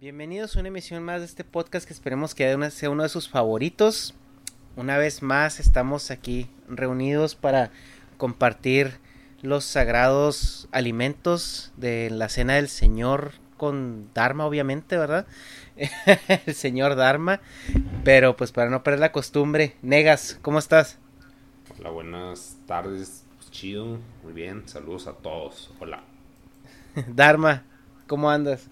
Bienvenidos a una emisión más de este podcast que esperemos que sea uno de sus favoritos. Una vez más estamos aquí reunidos para compartir los sagrados alimentos de la cena del Señor con Dharma, obviamente, ¿verdad? el Señor Dharma. Pero pues para no perder la costumbre, Negas, ¿cómo estás? Hola, buenas tardes. Pues, chido, muy bien. Saludos a todos. Hola. Dharma, ¿cómo andas?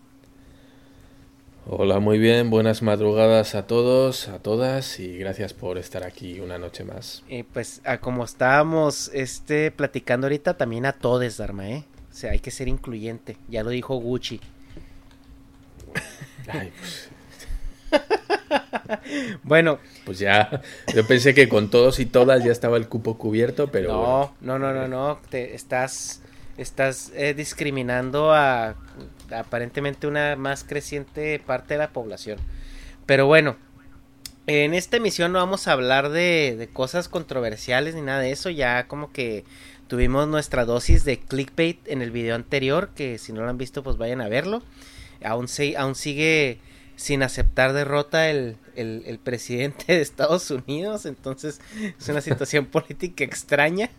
Hola, muy bien, buenas madrugadas a todos, a todas y gracias por estar aquí una noche más. Eh, pues a como estábamos este, platicando ahorita, también a todos, Dharma, ¿eh? O sea, hay que ser incluyente, ya lo dijo Gucci. Ay, pues... bueno. Pues ya, yo pensé que con todos y todas ya estaba el cupo cubierto, pero... No, no, no, no, no, te estás, estás eh, discriminando a aparentemente una más creciente parte de la población. Pero bueno, en esta emisión no vamos a hablar de, de, cosas controversiales ni nada de eso. Ya como que tuvimos nuestra dosis de clickbait en el video anterior. Que si no lo han visto, pues vayan a verlo. Aún, se, aún sigue sin aceptar derrota el, el, el presidente de Estados Unidos. Entonces es una situación política extraña.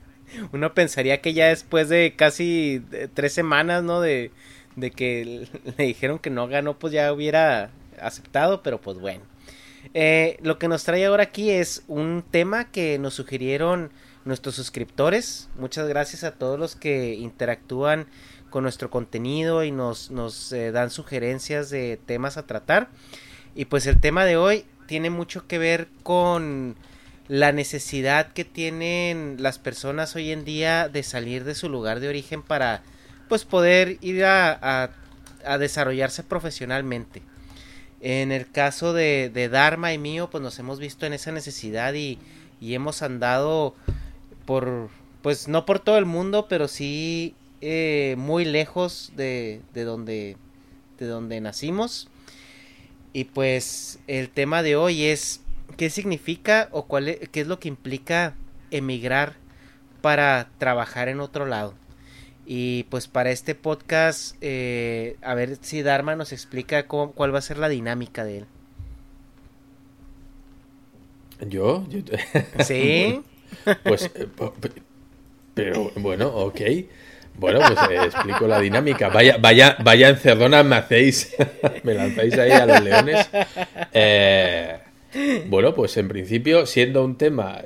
Uno pensaría que ya después de casi tres semanas, ¿no? De, de que le dijeron que no ganó, pues ya hubiera aceptado, pero pues bueno. Eh, lo que nos trae ahora aquí es un tema que nos sugirieron nuestros suscriptores. Muchas gracias a todos los que interactúan con nuestro contenido y nos, nos eh, dan sugerencias de temas a tratar. Y pues el tema de hoy tiene mucho que ver con la necesidad que tienen las personas hoy en día de salir de su lugar de origen para pues poder ir a, a, desarrollarse profesionalmente. En el caso de, de, Dharma y mío, pues nos hemos visto en esa necesidad y, y, hemos andado por, pues no por todo el mundo, pero sí eh, muy lejos de, de, donde, de donde nacimos. Y pues el tema de hoy es qué significa o cuál es, qué es lo que implica emigrar para trabajar en otro lado. Y pues para este podcast, eh, a ver si Dharma nos explica cuál va a ser la dinámica de él. ¿Yo? Sí. pues, eh, pero bueno, ok. Bueno, pues eh, explico la dinámica. Vaya, vaya, vaya encerdona me hacéis. me lanzáis ahí a los leones. bueno, pues en principio, siendo un tema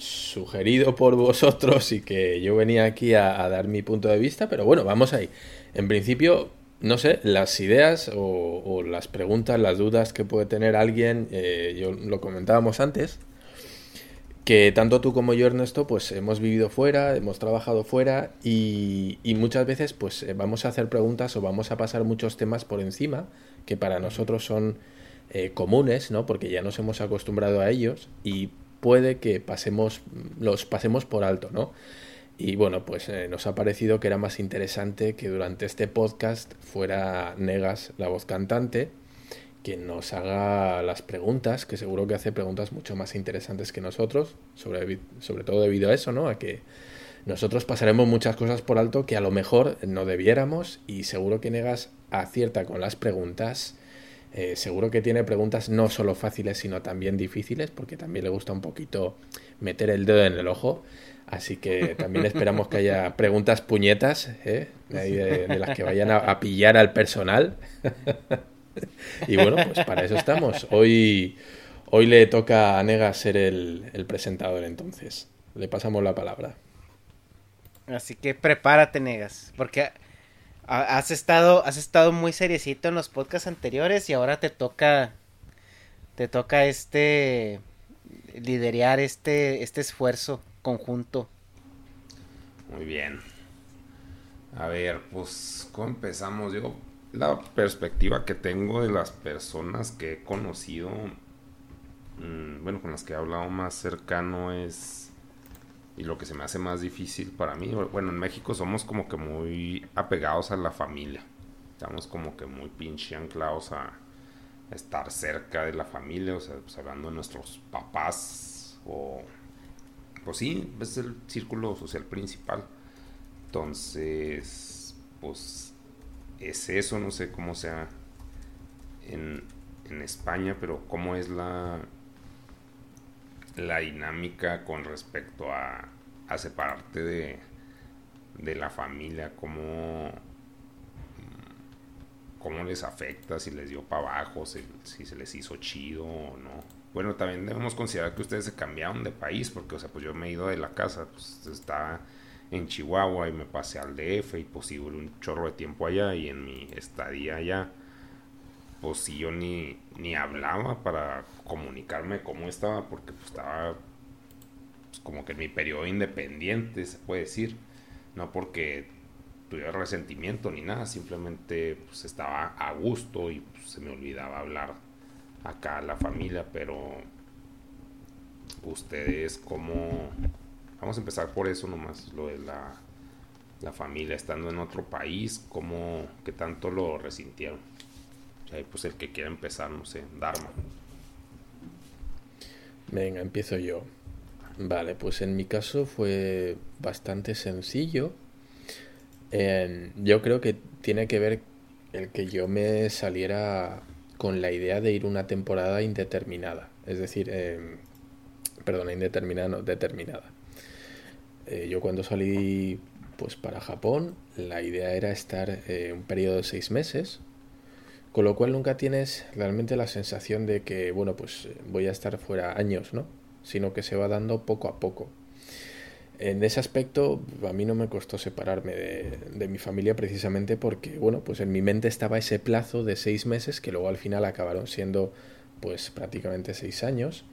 sugerido por vosotros y que yo venía aquí a, dar mi punto de vista, pero bueno, vamos ahí. En principio, no sé, las ideas o, las preguntas, las dudas que puede tener alguien, eh, yo lo comentábamos antes, que tanto tú como yo, Ernesto, pues hemos vivido fuera, hemos trabajado fuera y, muchas veces pues eh, vamos a hacer preguntas o vamos a pasar muchos temas por encima que para nosotros son eh, comunes, ¿no? Porque ya nos hemos acostumbrado a ellos y puede que pasemos, los pasemos por alto, ¿no? Y bueno, pues eh, nos ha parecido que era más interesante que durante este podcast fuera Negas, la voz cantante, quien nos haga las preguntas, que seguro que hace preguntas mucho más interesantes que nosotros, sobre, sobre todo debido a eso, ¿no? A que nosotros pasaremos muchas cosas por alto que a lo mejor no debiéramos y seguro que Negas acierta con las preguntas. Eh, seguro que tiene preguntas no solo fáciles, sino también difíciles, porque también le gusta un poquito meter el dedo en el ojo. Así que también esperamos que haya preguntas puñetas, ¿eh? de, las que vayan a, pillar al personal. y bueno, pues para eso estamos. Hoy, hoy le toca a Nega ser el, el presentador entonces. Le pasamos la palabra. Así que prepárate, Negas, porque has estado, has estado muy seriecito en los podcasts anteriores y ahora te toca, te toca este, liderar este, este esfuerzo conjunto. Muy bien. A ver, pues, ¿cómo empezamos? Yo, la perspectiva que tengo de las personas que he conocido, mm, bueno, con las que he hablado más cercano es, y lo que se me hace más difícil para mí, bueno, en México somos como que muy apegados a la familia. Estamos como que muy pinche anclados a estar cerca de la familia, o sea, pues hablando de nuestros papás o pues sí, es el círculo social principal. Entonces, pues es eso, no sé cómo sea en, España, pero cómo es la, la dinámica con respecto a, a separarte de, de la familia, cómo, cómo les afecta, si les dio para abajo, si, si se les hizo chido o no. Bueno, también debemos considerar que ustedes se cambiaron de país, porque, o sea, pues yo me he ido de la casa, pues estaba en Chihuahua y me pasé al DF y pues sí, un chorro de tiempo allá y en mi estadía allá, pues sí, yo ni, ni hablaba para comunicarme cómo estaba, porque pues estaba pues, como que en mi periodo independiente, se puede decir, no porque tuviera resentimiento ni nada, simplemente pues estaba a gusto y pues, se me olvidaba hablar acá la familia, pero ustedes como... Vamos a empezar por eso nomás, lo de la, la familia estando en otro país, como que tanto lo resintieron. Pues el que quiera empezar, no sé, Dharma. Venga, empiezo yo. Vale, pues en mi caso fue bastante sencillo. yo creo que tiene que ver el que yo me saliera con la idea de ir una temporada indeterminada. Es decir, eh, perdona, indeterminada, no, determinada. Eh, yo cuando salí pues para Japón, la idea era estar eh, un periodo de seis meses, con lo cual nunca tienes realmente la sensación de que, bueno, pues voy a estar fuera años, ¿no? Sino que se va dando poco a poco. En ese aspecto, a mí no me costó separarme de, mi familia precisamente porque, bueno, pues en mi mente estaba ese plazo de seis meses que luego al final acabaron siendo, pues prácticamente seis años,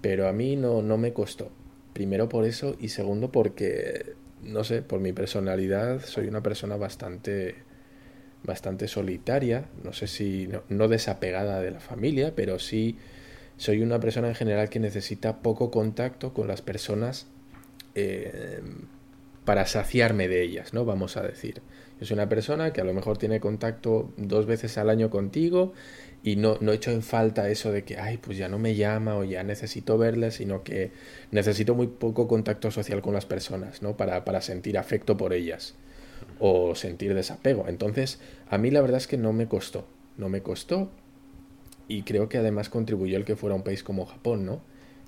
pero a mí no, no me costó. Primero por eso y segundo porque, no sé, por mi personalidad soy una persona bastante, bastante solitaria, no sé si, no, desapegada de la familia, pero sí soy una persona en general que necesita poco contacto con las personas eh, para saciarme de ellas, ¿no? Vamos a decir. Yo soy una persona que a lo mejor tiene contacto dos veces al año contigo y no, no echo en falta eso de que, ay, pues ya no me llama o ya necesito verle, sino que necesito muy poco contacto social con las personas, ¿no? Para, para sentir afecto por ellas o sentir desapego. Entonces, a mí la verdad es que no me costó, no me costó y creo que además contribuyó el que fuera un país como Japón, ¿no?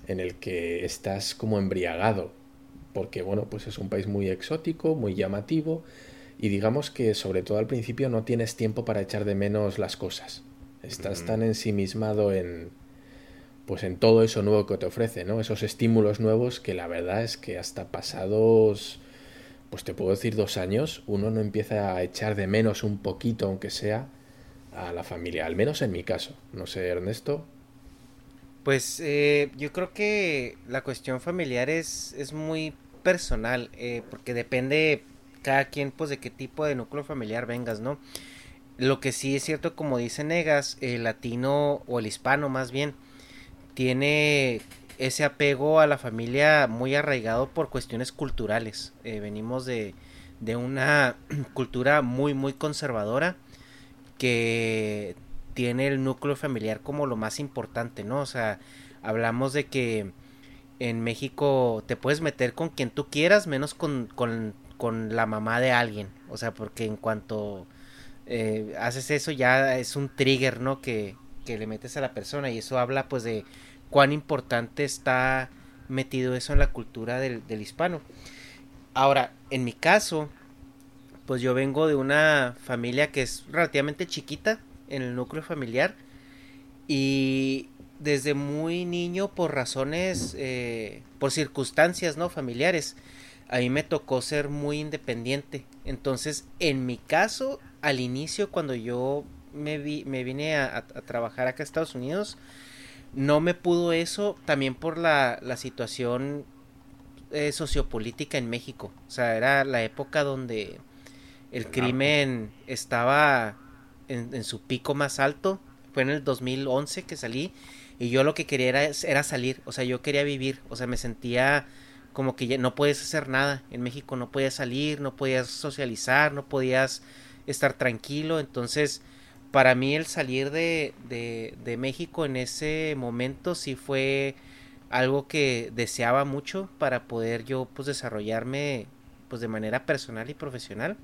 En el que estás como embriagado porque bueno, pues es un país muy exótico, muy llamativo y digamos que sobre todo al principio no tienes tiempo para echar de menos las cosas. Estás tan ensimismado en pues en todo eso nuevo que te ofrece, ¿no? Esos estímulos nuevos que la verdad es que hasta pasados pues te puedo decir dos años, uno no empieza a echar de menos un poquito, aunque sea, a la familia, al menos en mi caso. No sé, Ernesto. Pues eh, yo creo que la cuestión familiar es, es muy personal, eh, porque depende cada quien pues de qué tipo de núcleo familiar vengas, ¿no? Lo que sí es cierto, como dice Negas, el latino o el hispano más bien, tiene ese apego a la familia muy arraigado por cuestiones culturales. Eh, venimos de, de una cultura muy, muy conservadora que tiene el núcleo familiar como lo más importante, ¿no? O sea, hablamos de que en México te puedes meter con quien tú quieras, menos con, con, con la mamá de alguien. O sea, porque en cuanto eh, haces eso ya es un trigger, ¿no? Que, que le metes a la persona y eso habla pues de cuán importante está metido eso en la cultura del, hispano. Ahora, en mi caso, pues yo vengo de una familia que es relativamente chiquita en el núcleo familiar y desde muy niño por razones, eh, por circunstancias no familiares, a mí me tocó ser muy independiente. Entonces, en mi caso, al inicio, cuando yo me, vi, me vine a, a, trabajar acá a Estados Unidos, no me pudo eso también por la, la situación eh, sociopolítica en México. O sea, era la época donde el crimen estaba en, en, su pico más alto. Fue en el 2011 que salí y yo lo que quería era, era, salir, o sea, yo quería vivir, o sea, me sentía como que ya no puedes hacer nada. En México no podías salir, no podías socializar, no podías estar tranquilo. Entonces, para mí el salir de, de, de México en ese momento sí fue algo que deseaba mucho para poder yo pues desarrollarme pues de manera personal y profesional.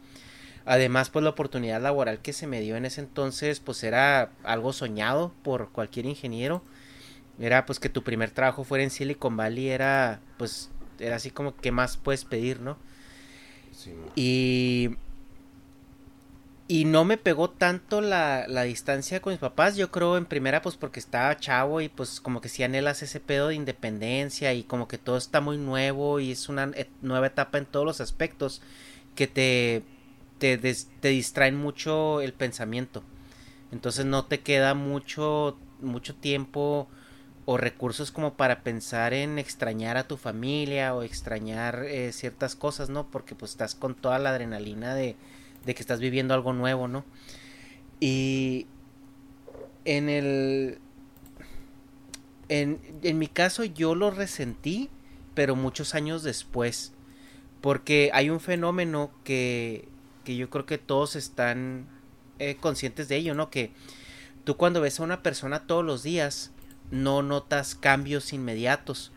Además, pues la oportunidad laboral que se me dio en ese entonces, pues era algo soñado por cualquier ingeniero. Era pues que tu primer trabajo fuera en Silicon Valley, era pues, era así como que más puedes pedir, ¿no? Sí, y y no me pegó tanto la, la, distancia con mis papás, yo creo en primera pues porque estaba chavo y pues como que si anhelas ese pedo de independencia y como que todo está muy nuevo y es una nueva etapa en todos los aspectos que te, te, des, te distraen mucho el pensamiento. Entonces no te queda mucho, mucho tiempo o recursos como para pensar en extrañar a tu familia o extrañar eh, ciertas cosas, ¿no? Porque pues estás con toda la adrenalina de de que estás viviendo algo nuevo, ¿no? Y en el... En, en mi caso yo lo resentí, pero muchos años después, porque hay un fenómeno que, que yo creo que todos están eh, conscientes de ello, ¿no? Que tú cuando ves a una persona todos los días, no notas cambios inmediatos.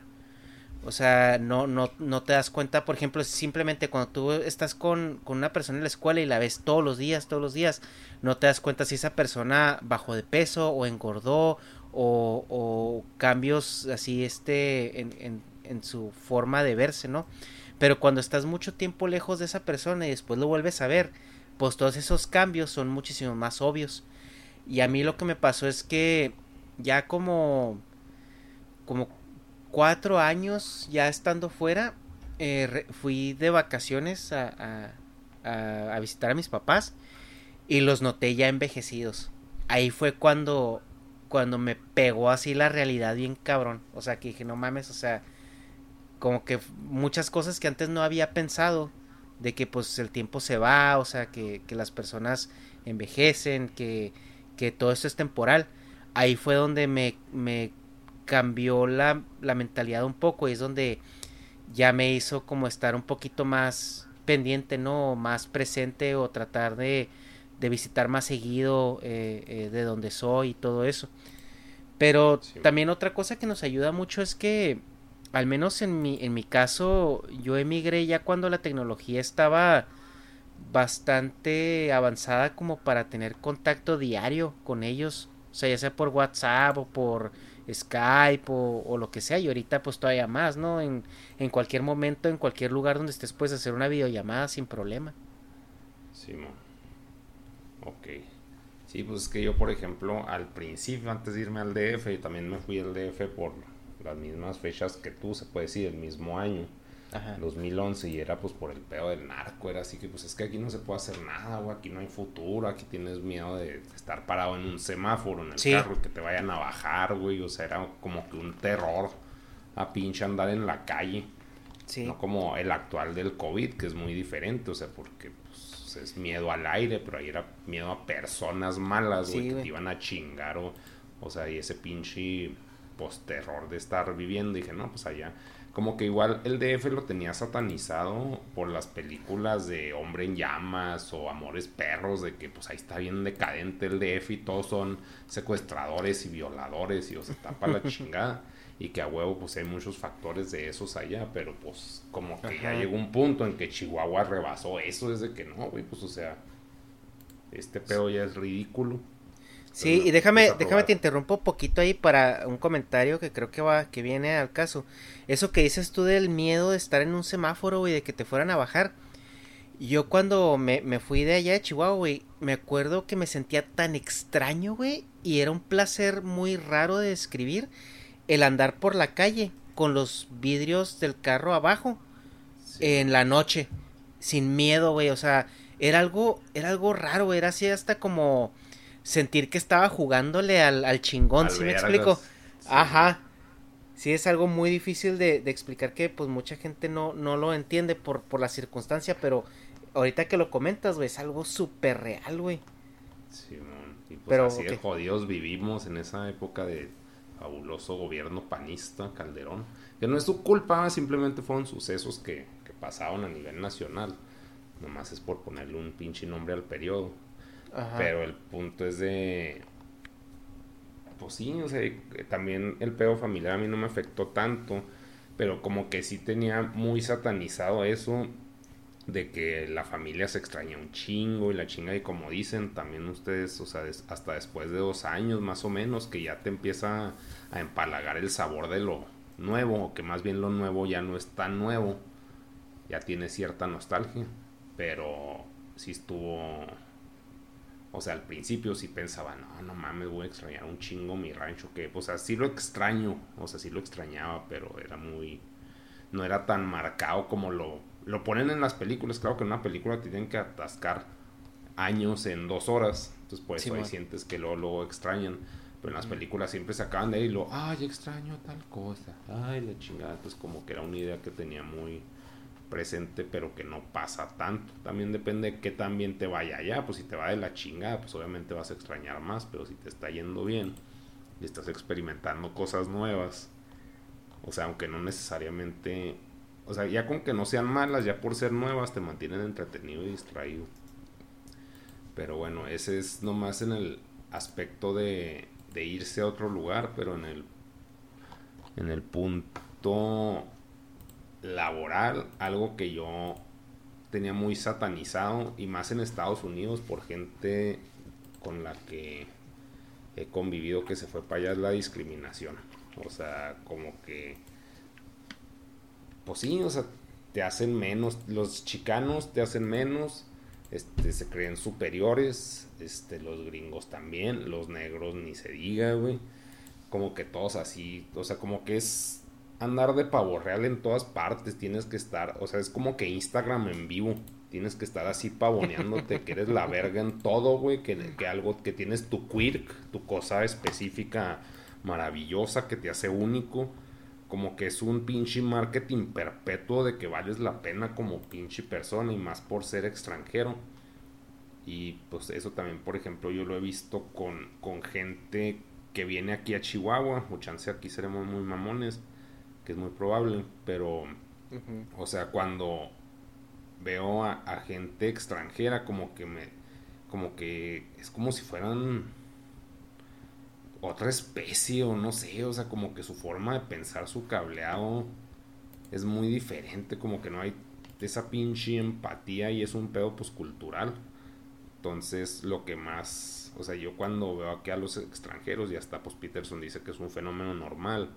O sea, no, no, no te das cuenta, por ejemplo, simplemente cuando tú estás con, con, una persona en la escuela y la ves todos los días, todos los días, no te das cuenta si esa persona bajó de peso o engordó o, o cambios así este en, en, en, su forma de verse, ¿no? Pero cuando estás mucho tiempo lejos de esa persona y después lo vuelves a ver, pues todos esos cambios son muchísimo más obvios. Y a mí lo que me pasó es que ya como como cuatro años ya estando fuera, eh, fui de vacaciones a, visitar a mis papás y los noté ya envejecidos. Ahí fue cuando, cuando me pegó así la realidad bien cabrón. O sea, que dije, no mames, o sea, como que muchas cosas que antes no había pensado, de que pues el tiempo se va, o sea, que, que las personas envejecen, que, que todo esto es temporal. Ahí fue donde me, me cambió la, la mentalidad un poco y es donde ya me hizo como estar un poquito más pendiente, ¿no? Más presente o tratar de, de visitar más seguido eh, eh, de donde soy y todo eso. Pero sí. también otra cosa que nos ayuda mucho es que, al menos en mi, en mi caso, yo emigré ya cuando la tecnología estaba bastante avanzada como para tener contacto diario con ellos. O sea, ya sea por WhatsApp o por Skype o, lo que sea y ahorita pues todavía más, ¿no? En, en, cualquier momento, en cualquier lugar donde estés puedes hacer una videollamada sin problema. Sí, man. ok. Sí, pues es que yo por ejemplo al principio antes de irme al DF yo también me fui al DF por las mismas fechas que tú, se puede decir, el mismo año. Ajá. 2011 y era pues por el pedo del narco, era así que pues es que aquí no se puede hacer nada, güey, aquí no hay futuro, aquí tienes miedo de estar parado en un semáforo en el sí. carro que te vayan a bajar, güey, o sea, era como que un terror a pinche andar en la calle. Sí. No como el actual del COVID, que es muy diferente, o sea, porque pues, es miedo al aire, pero ahí era miedo a personas malas, güey, Sí, que te iban a chingar o, o sea, y ese pinche, pues, terror de estar viviendo. Dije, no, pues allá, como que igual el DF lo tenía satanizado por las películas de Hombre en Llamas o Amores Perros, de que, pues, ahí está bien decadente el DF y todos son secuestradores y violadores y, o sea, está para la chingada. Y que a huevo, pues, hay muchos factores de esos allá, pero, pues, como que ya llegó un punto en que Chihuahua rebasó eso, desde que no, güey, pues, o sea, este pedo ya es ridículo. Sí, y déjame, déjame te interrumpo un poquito ahí para un comentario que creo que va, que viene al caso. Eso que dices tú del miedo de estar en un semáforo, güey, de que te fueran a bajar. Yo cuando me, me fui de allá de Chihuahua, güey, me acuerdo que me sentía tan extraño, güey, y era un placer muy raro de describir el andar por la calle con los vidrios del carro abajo Sí. en la noche, sin miedo, güey, o sea, era algo, era algo raro, güey, era así hasta como sentir que estaba jugándole al, al chingón, ¿sí me explico? sí. Ajá. Sí, es algo muy difícil de, de explicar que pues mucha gente no, no lo entiende por, por la circunstancia, pero ahorita que lo comentas, güey, es algo súper real, güey. Simón. Y pues Pero, así de jodidos vivimos en esa época de fabuloso gobierno panista, Calderón. Que no es su culpa, simplemente fueron sucesos que, que pasaron a nivel nacional. Nomás es por ponerle un pinche nombre al periodo. Pero el punto es de. Pues sí, o sea, eh, también el pedo familiar a mí no me afectó tanto. Pero como que sí tenía muy satanizado eso. De que la familia se extraña un chingo y la chinga. Y como dicen también ustedes, o sea, hasta después de dos años más o menos, que ya te empieza a empalagar el sabor de lo nuevo. O que más bien lo nuevo ya no es tan nuevo. Ya tiene cierta nostalgia. Pero sí estuvo o sea, al principio sí pensaba, no, no mames, voy a extrañar un chingo mi rancho, que, o sea, sí lo extraño, o sea, sí lo extrañaba, pero era muy, no era tan marcado como lo, lo ponen en las películas, claro que en una película te tienen que atascar años en dos horas, entonces por eso ahí Simón. sientes que luego, luego extrañan, pero en las películas siempre se acaban de ahí y lo, ay, extraño tal cosa, ay, la chingada, entonces como que era una idea que tenía muy presente, pero que no pasa tanto. También depende de qué tan bien te vaya allá. Pues si te va de la chingada, pues obviamente vas a extrañar más. Pero si te está yendo bien y estás experimentando cosas nuevas, o sea, aunque no necesariamente, o sea, ya con que no sean malas, ya por ser nuevas, te mantienen entretenido y distraído. Pero bueno, ese es nomás en el aspecto de, de irse a otro lugar, pero en el, en el punto laboral, algo que yo tenía muy satanizado y más en Estados Unidos por gente con la que he convivido que se fue para allá es la discriminación. O sea, como que pues sí, o sea, te hacen menos, los chicanos te hacen menos, este, se creen superiores, este, los gringos también, los negros ni se diga, güey. Como que todos así, o sea, como que es andar de pavo real en todas partes, tienes que estar, o sea, es como que Instagram en vivo, tienes que estar así pavoneándote, que eres la verga en todo, güey, que, que algo, que tienes tu quirk, tu cosa específica maravillosa que te hace único, como que es un pinche marketing perpetuo de que vales la pena como pinche persona y más por ser extranjero. Y pues eso también, por ejemplo, yo lo he visto con, con gente que viene aquí a Chihuahua, o chance aquí seremos muy mamones, que es muy probable, pero, o sea, cuando veo a, a gente extranjera, como que me, como que es como si fueran otra especie o no sé, o sea, como que su forma de pensar, su cableado es muy diferente, como que no hay esa pinche empatía y es un pedo pues cultural. Entonces, lo que más, o sea, yo cuando veo aquí a los extranjeros y hasta pues Peterson dice que es un fenómeno normal,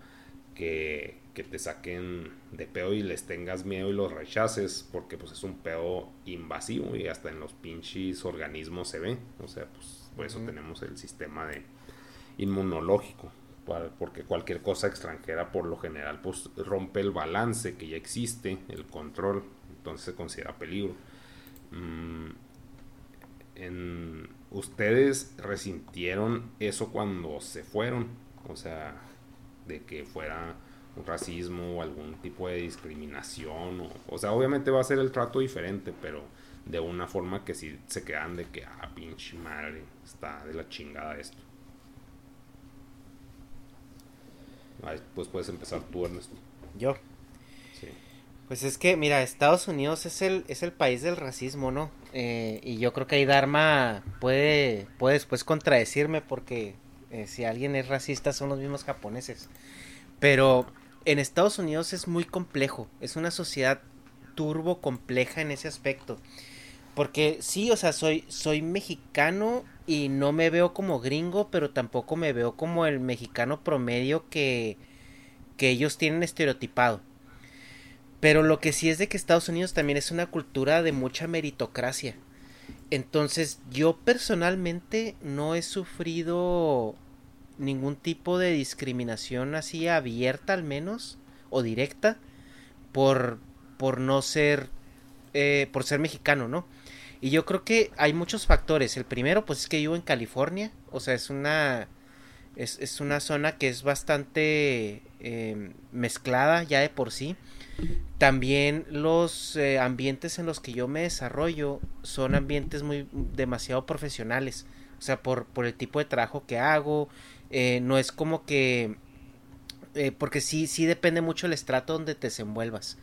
que, que te saquen de pedo y les tengas miedo y los rechaces, porque pues es un pedo invasivo y hasta en los pinches organismos se ve, o sea, pues por eso tenemos el sistema de inmunológico, porque cualquier cosa extranjera por lo general pues rompe el balance que ya existe, el control, entonces se considera peligro. Mm, en, ¿Ustedes resintieron eso cuando se fueron? O sea, de que fuera un racismo o algún tipo de discriminación. O, o sea, obviamente va a ser el trato diferente, pero de una forma que sí se quedan de que, ah, pinche madre, está de la chingada esto. pues puedes empezar tú, Ernesto. Yo. Sí. Pues es que, mira, Estados Unidos es el, es el país del racismo, ¿no? Eh, y yo creo que ahí Dharma puede, puede después contradecirme porque eh, si alguien es racista son los mismos japoneses. Pero en Estados Unidos es muy complejo, es una sociedad turbo compleja en ese aspecto. Porque sí, o sea, soy, soy mexicano y no me veo como gringo, pero tampoco me veo como el mexicano promedio que, que ellos tienen estereotipado. Pero lo que sí es de que Estados Unidos también es una cultura de mucha meritocracia. Entonces yo personalmente no he sufrido ningún tipo de discriminación así abierta al menos o directa por, por no ser eh, por ser mexicano, ¿no? Y yo creo que hay muchos factores. El primero, pues es que vivo en California. O sea, es una. Es, es una zona que es bastante em, mezclada ya de por sí. También los eh, ambientes en los que yo me desarrollo son ambientes muy demasiado profesionales. O sea, por, por el tipo de trabajo que hago. Eh, no es como que. Eh, porque sí, sí depende mucho el estrato donde te desenvuelvas.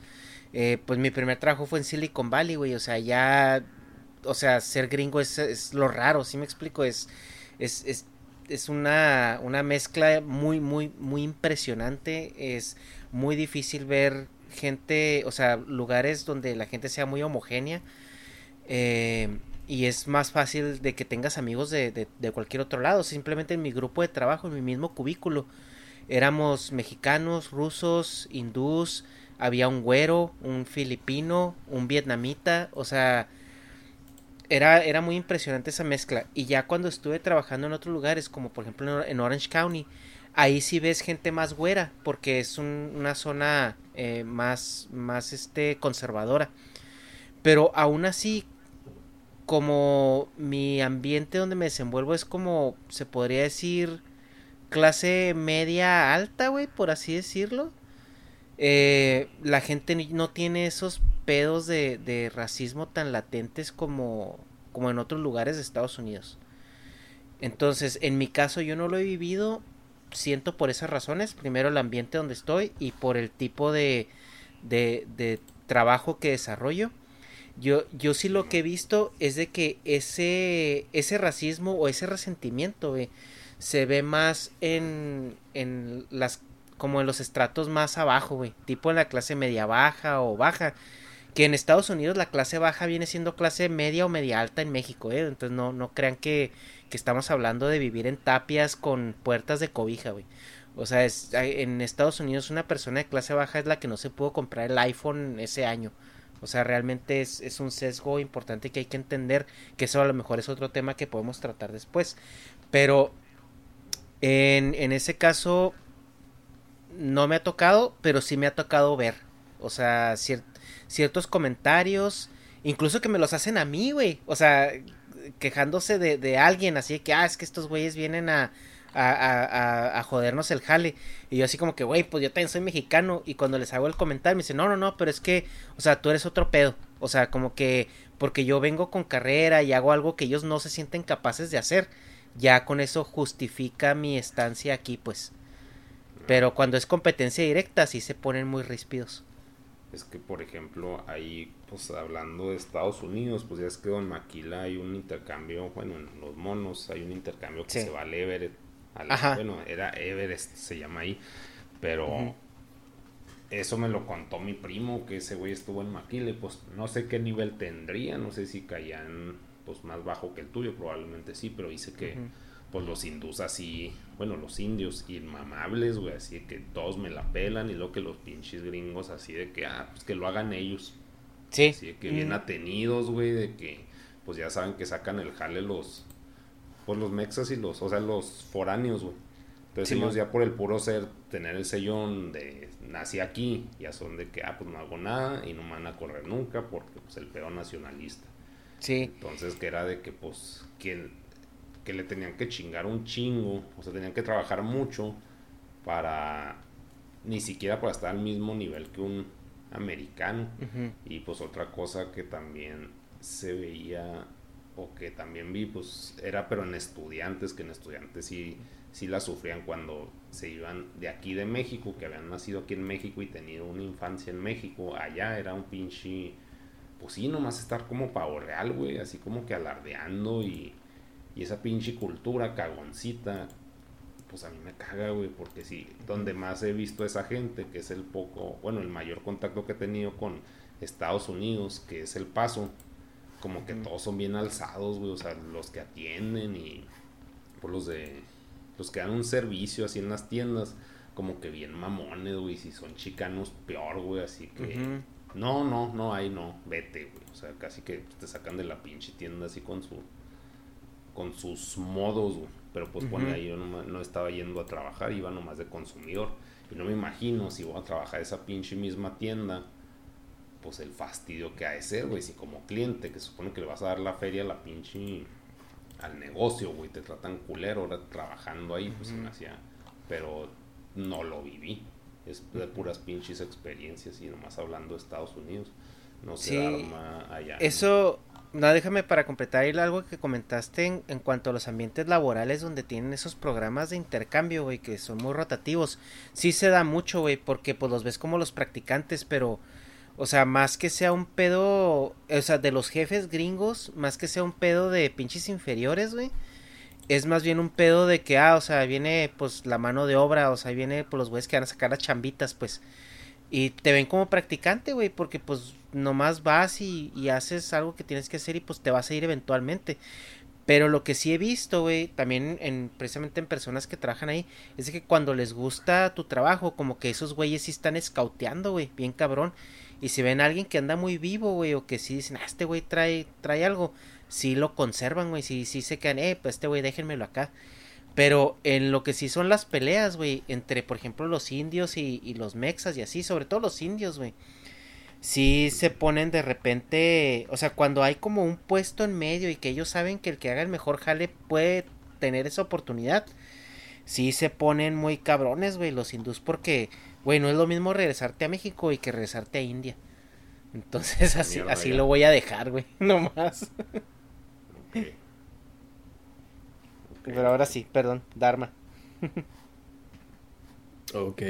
pues mi primer trabajo fue en Silicon Valley, güey. O sea, ya o sea, ser gringo es, lo raro, ¿sí me explico? Es, es, es, es una, una mezcla muy, muy, muy impresionante. Es muy difícil ver gente, o sea, lugares donde la gente sea muy homogénea. Eh, y es más fácil de que tengas amigos de, de, cualquier otro lado. Simplemente en mi grupo de trabajo, en mi mismo cubículo, éramos mexicanos, rusos, hindús, había un güero, un filipino, un vietnamita, o sea, era, era muy impresionante esa mezcla. Y ya cuando estuve trabajando en otros lugares, como por ejemplo en Orange County, ahí sí ves gente más güera, porque es una zona eh, más, más este, conservadora. Pero aún así, como mi ambiente donde me desenvuelvo es como, se podría decir, clase media alta, güey, por así decirlo. Eh, la gente no tiene esos pedos de, racismo tan latentes como, como en otros lugares de Estados Unidos. Entonces, en mi caso yo no lo he vivido, siento por esas razones, primero el ambiente donde estoy y por el tipo de trabajo que desarrollo. Yo, yo sí lo que he visto es de que ese, ese racismo o ese resentimiento se ve más en, en las como en los estratos más abajo, güey, tipo en la clase media baja o baja, que en Estados Unidos la clase baja viene siendo clase media o media alta en México, ¿eh? Entonces no, no crean que, que estamos hablando de vivir en tapias con puertas de cobija, güey. O sea, es, en Estados Unidos una persona de clase baja es la que no se pudo comprar el iPhone ese año. O sea, realmente es, es, un sesgo importante que hay que entender, que eso a lo mejor es otro tema que podemos tratar después. Pero en, en ese caso no me ha tocado, pero sí me ha tocado ver. O sea, cierto ciertos comentarios, incluso que me los hacen a mí, güey. O sea, quejándose de, de alguien, así que, ah, es que estos güeyes vienen a, a, a, a, jodernos el jale. Y yo así como que, güey, pues yo también soy mexicano. Y cuando les hago el comentario me dicen, no, no, no, pero es que, o sea, tú eres otro pedo. O sea, como que porque yo vengo con carrera y hago algo que ellos no se sienten capaces de hacer. Ya con eso justifica mi estancia aquí, pues. Pero cuando es competencia directa, sí se ponen muy ríspidos es que, por ejemplo, ahí, pues hablando de Estados Unidos, pues ya es que en Maquila hay un intercambio, bueno, en los monos hay un intercambio que se va al Everett. Bueno, era Everest, se llama ahí, pero eso me lo contó mi primo, que ese güey estuvo en Maquila, y pues no sé qué nivel tendría, no sé si caían pues más bajo que el tuyo, probablemente sí, pero dice que pues los hindús así, bueno, los indios inmamables, güey, así de que todos me la pelan y luego que los pinches gringos así de que, ah, pues que lo hagan ellos. Sí. Así de que bien atenidos, güey, de que, pues ya saben que sacan el jale los, pues los mexas y los, o sea, los foráneos, güey. Entonces ellos ya por el puro ser, tener el sellón de nací aquí, ya son de que, ah, pues no hago nada y no me van a correr nunca porque, pues, el peor nacionalista. Sí. Entonces que era de que, pues, quien que le tenían que chingar un chingo, o sea, tenían que trabajar mucho para ni siquiera para estar al mismo nivel que un americano. Y pues otra cosa que también se veía o que también vi, pues era pero en estudiantes, que en estudiantes sí, sí la sufrían cuando se iban de aquí de México, que habían nacido aquí en México y tenido una infancia en México, allá era un pinche, pues sí, nomás estar como pavo real, güey, así como que alardeando y, y esa pinche cultura cagoncita, pues a mí me caga, güey, porque sí, donde más he visto a esa gente, que es el poco, bueno, el mayor contacto que he tenido con Estados Unidos, que es el paso, como que todos son bien alzados, güey, o sea, los que atienden y por los de los que dan un servicio así en las tiendas, como que bien mamones, güey, si son chicanos peor, güey, así que no, no, no, ahí no, vete, güey, o sea, casi que te sacan de la pinche tienda así con su con sus modos, güey. Pero pues bueno, ahí yo no, no, estaba yendo a trabajar, iba nomás de consumidor. Y no me imagino si voy a trabajar esa pinche misma tienda, pues el fastidio que ha de ser, güey. Si como cliente, que supone que le vas a dar la feria a la pinche al negocio, güey, te tratan culero ahora trabajando ahí, pues se me hacía. Pero no lo viví. Es de puras pinches experiencias y nomás hablando de Estados Unidos. No se Sí. arma allá. Eso, no, déjame para completar algo que comentaste en, en cuanto a los ambientes laborales donde tienen esos programas de intercambio, güey, que son muy rotativos. Sí se da mucho, güey, porque pues los ves como los practicantes, pero, o sea, más que sea un pedo, o sea, de los jefes gringos, más que sea un pedo de pinches inferiores, güey. Es más bien un pedo de que, ah, o sea, viene pues la mano de obra, o sea, viene pues los güeyes que van a sacar las chambitas, pues. Y te ven como practicante, güey, porque pues nomás vas y, haces algo que tienes que hacer y pues te vas a ir eventualmente. Pero lo que sí he visto, güey, también en, precisamente en personas que trabajan ahí, es que cuando les gusta tu trabajo, como que esos güeyes sí están escauteando, güey, bien cabrón. Y si ven a alguien que anda muy vivo, güey, o que sí dicen, ah, este güey trae, trae algo, sí lo conservan, güey, sí, sí se quedan, eh, pues este güey déjenmelo acá. Pero en lo que sí son las peleas, güey, entre, por ejemplo, los indios y, y los mexas y así, sobre todo los indios, güey. Sí se ponen de repente, o sea, cuando hay como un puesto en medio y que ellos saben que el que haga el mejor jale puede tener esa oportunidad, sí se ponen muy cabrones, güey, los hindús, porque, güey, no es lo mismo regresarte a México y que regresarte a India. Entonces así, Mierda, así ya. lo voy a dejar, güey, nomás. Ok. Ok. Pero ahora sí, perdón, Dharma. Ok.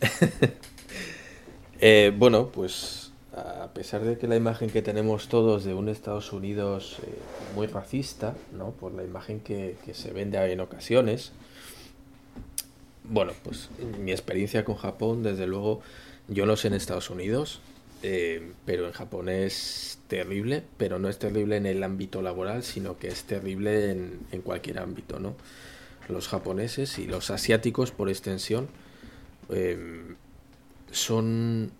Eh, bueno, pues a pesar de que la imagen que tenemos todos de un Estados Unidos eh, muy racista, ¿no? Por la imagen que, que se vende en ocasiones, bueno, pues mi experiencia con Japón, desde luego, yo no sé en Estados Unidos, eh, pero en Japón es terrible, pero no es terrible en el ámbito laboral, sino que es terrible en, en cualquier ámbito, ¿no? Los japoneses y los asiáticos, por extensión, eh, son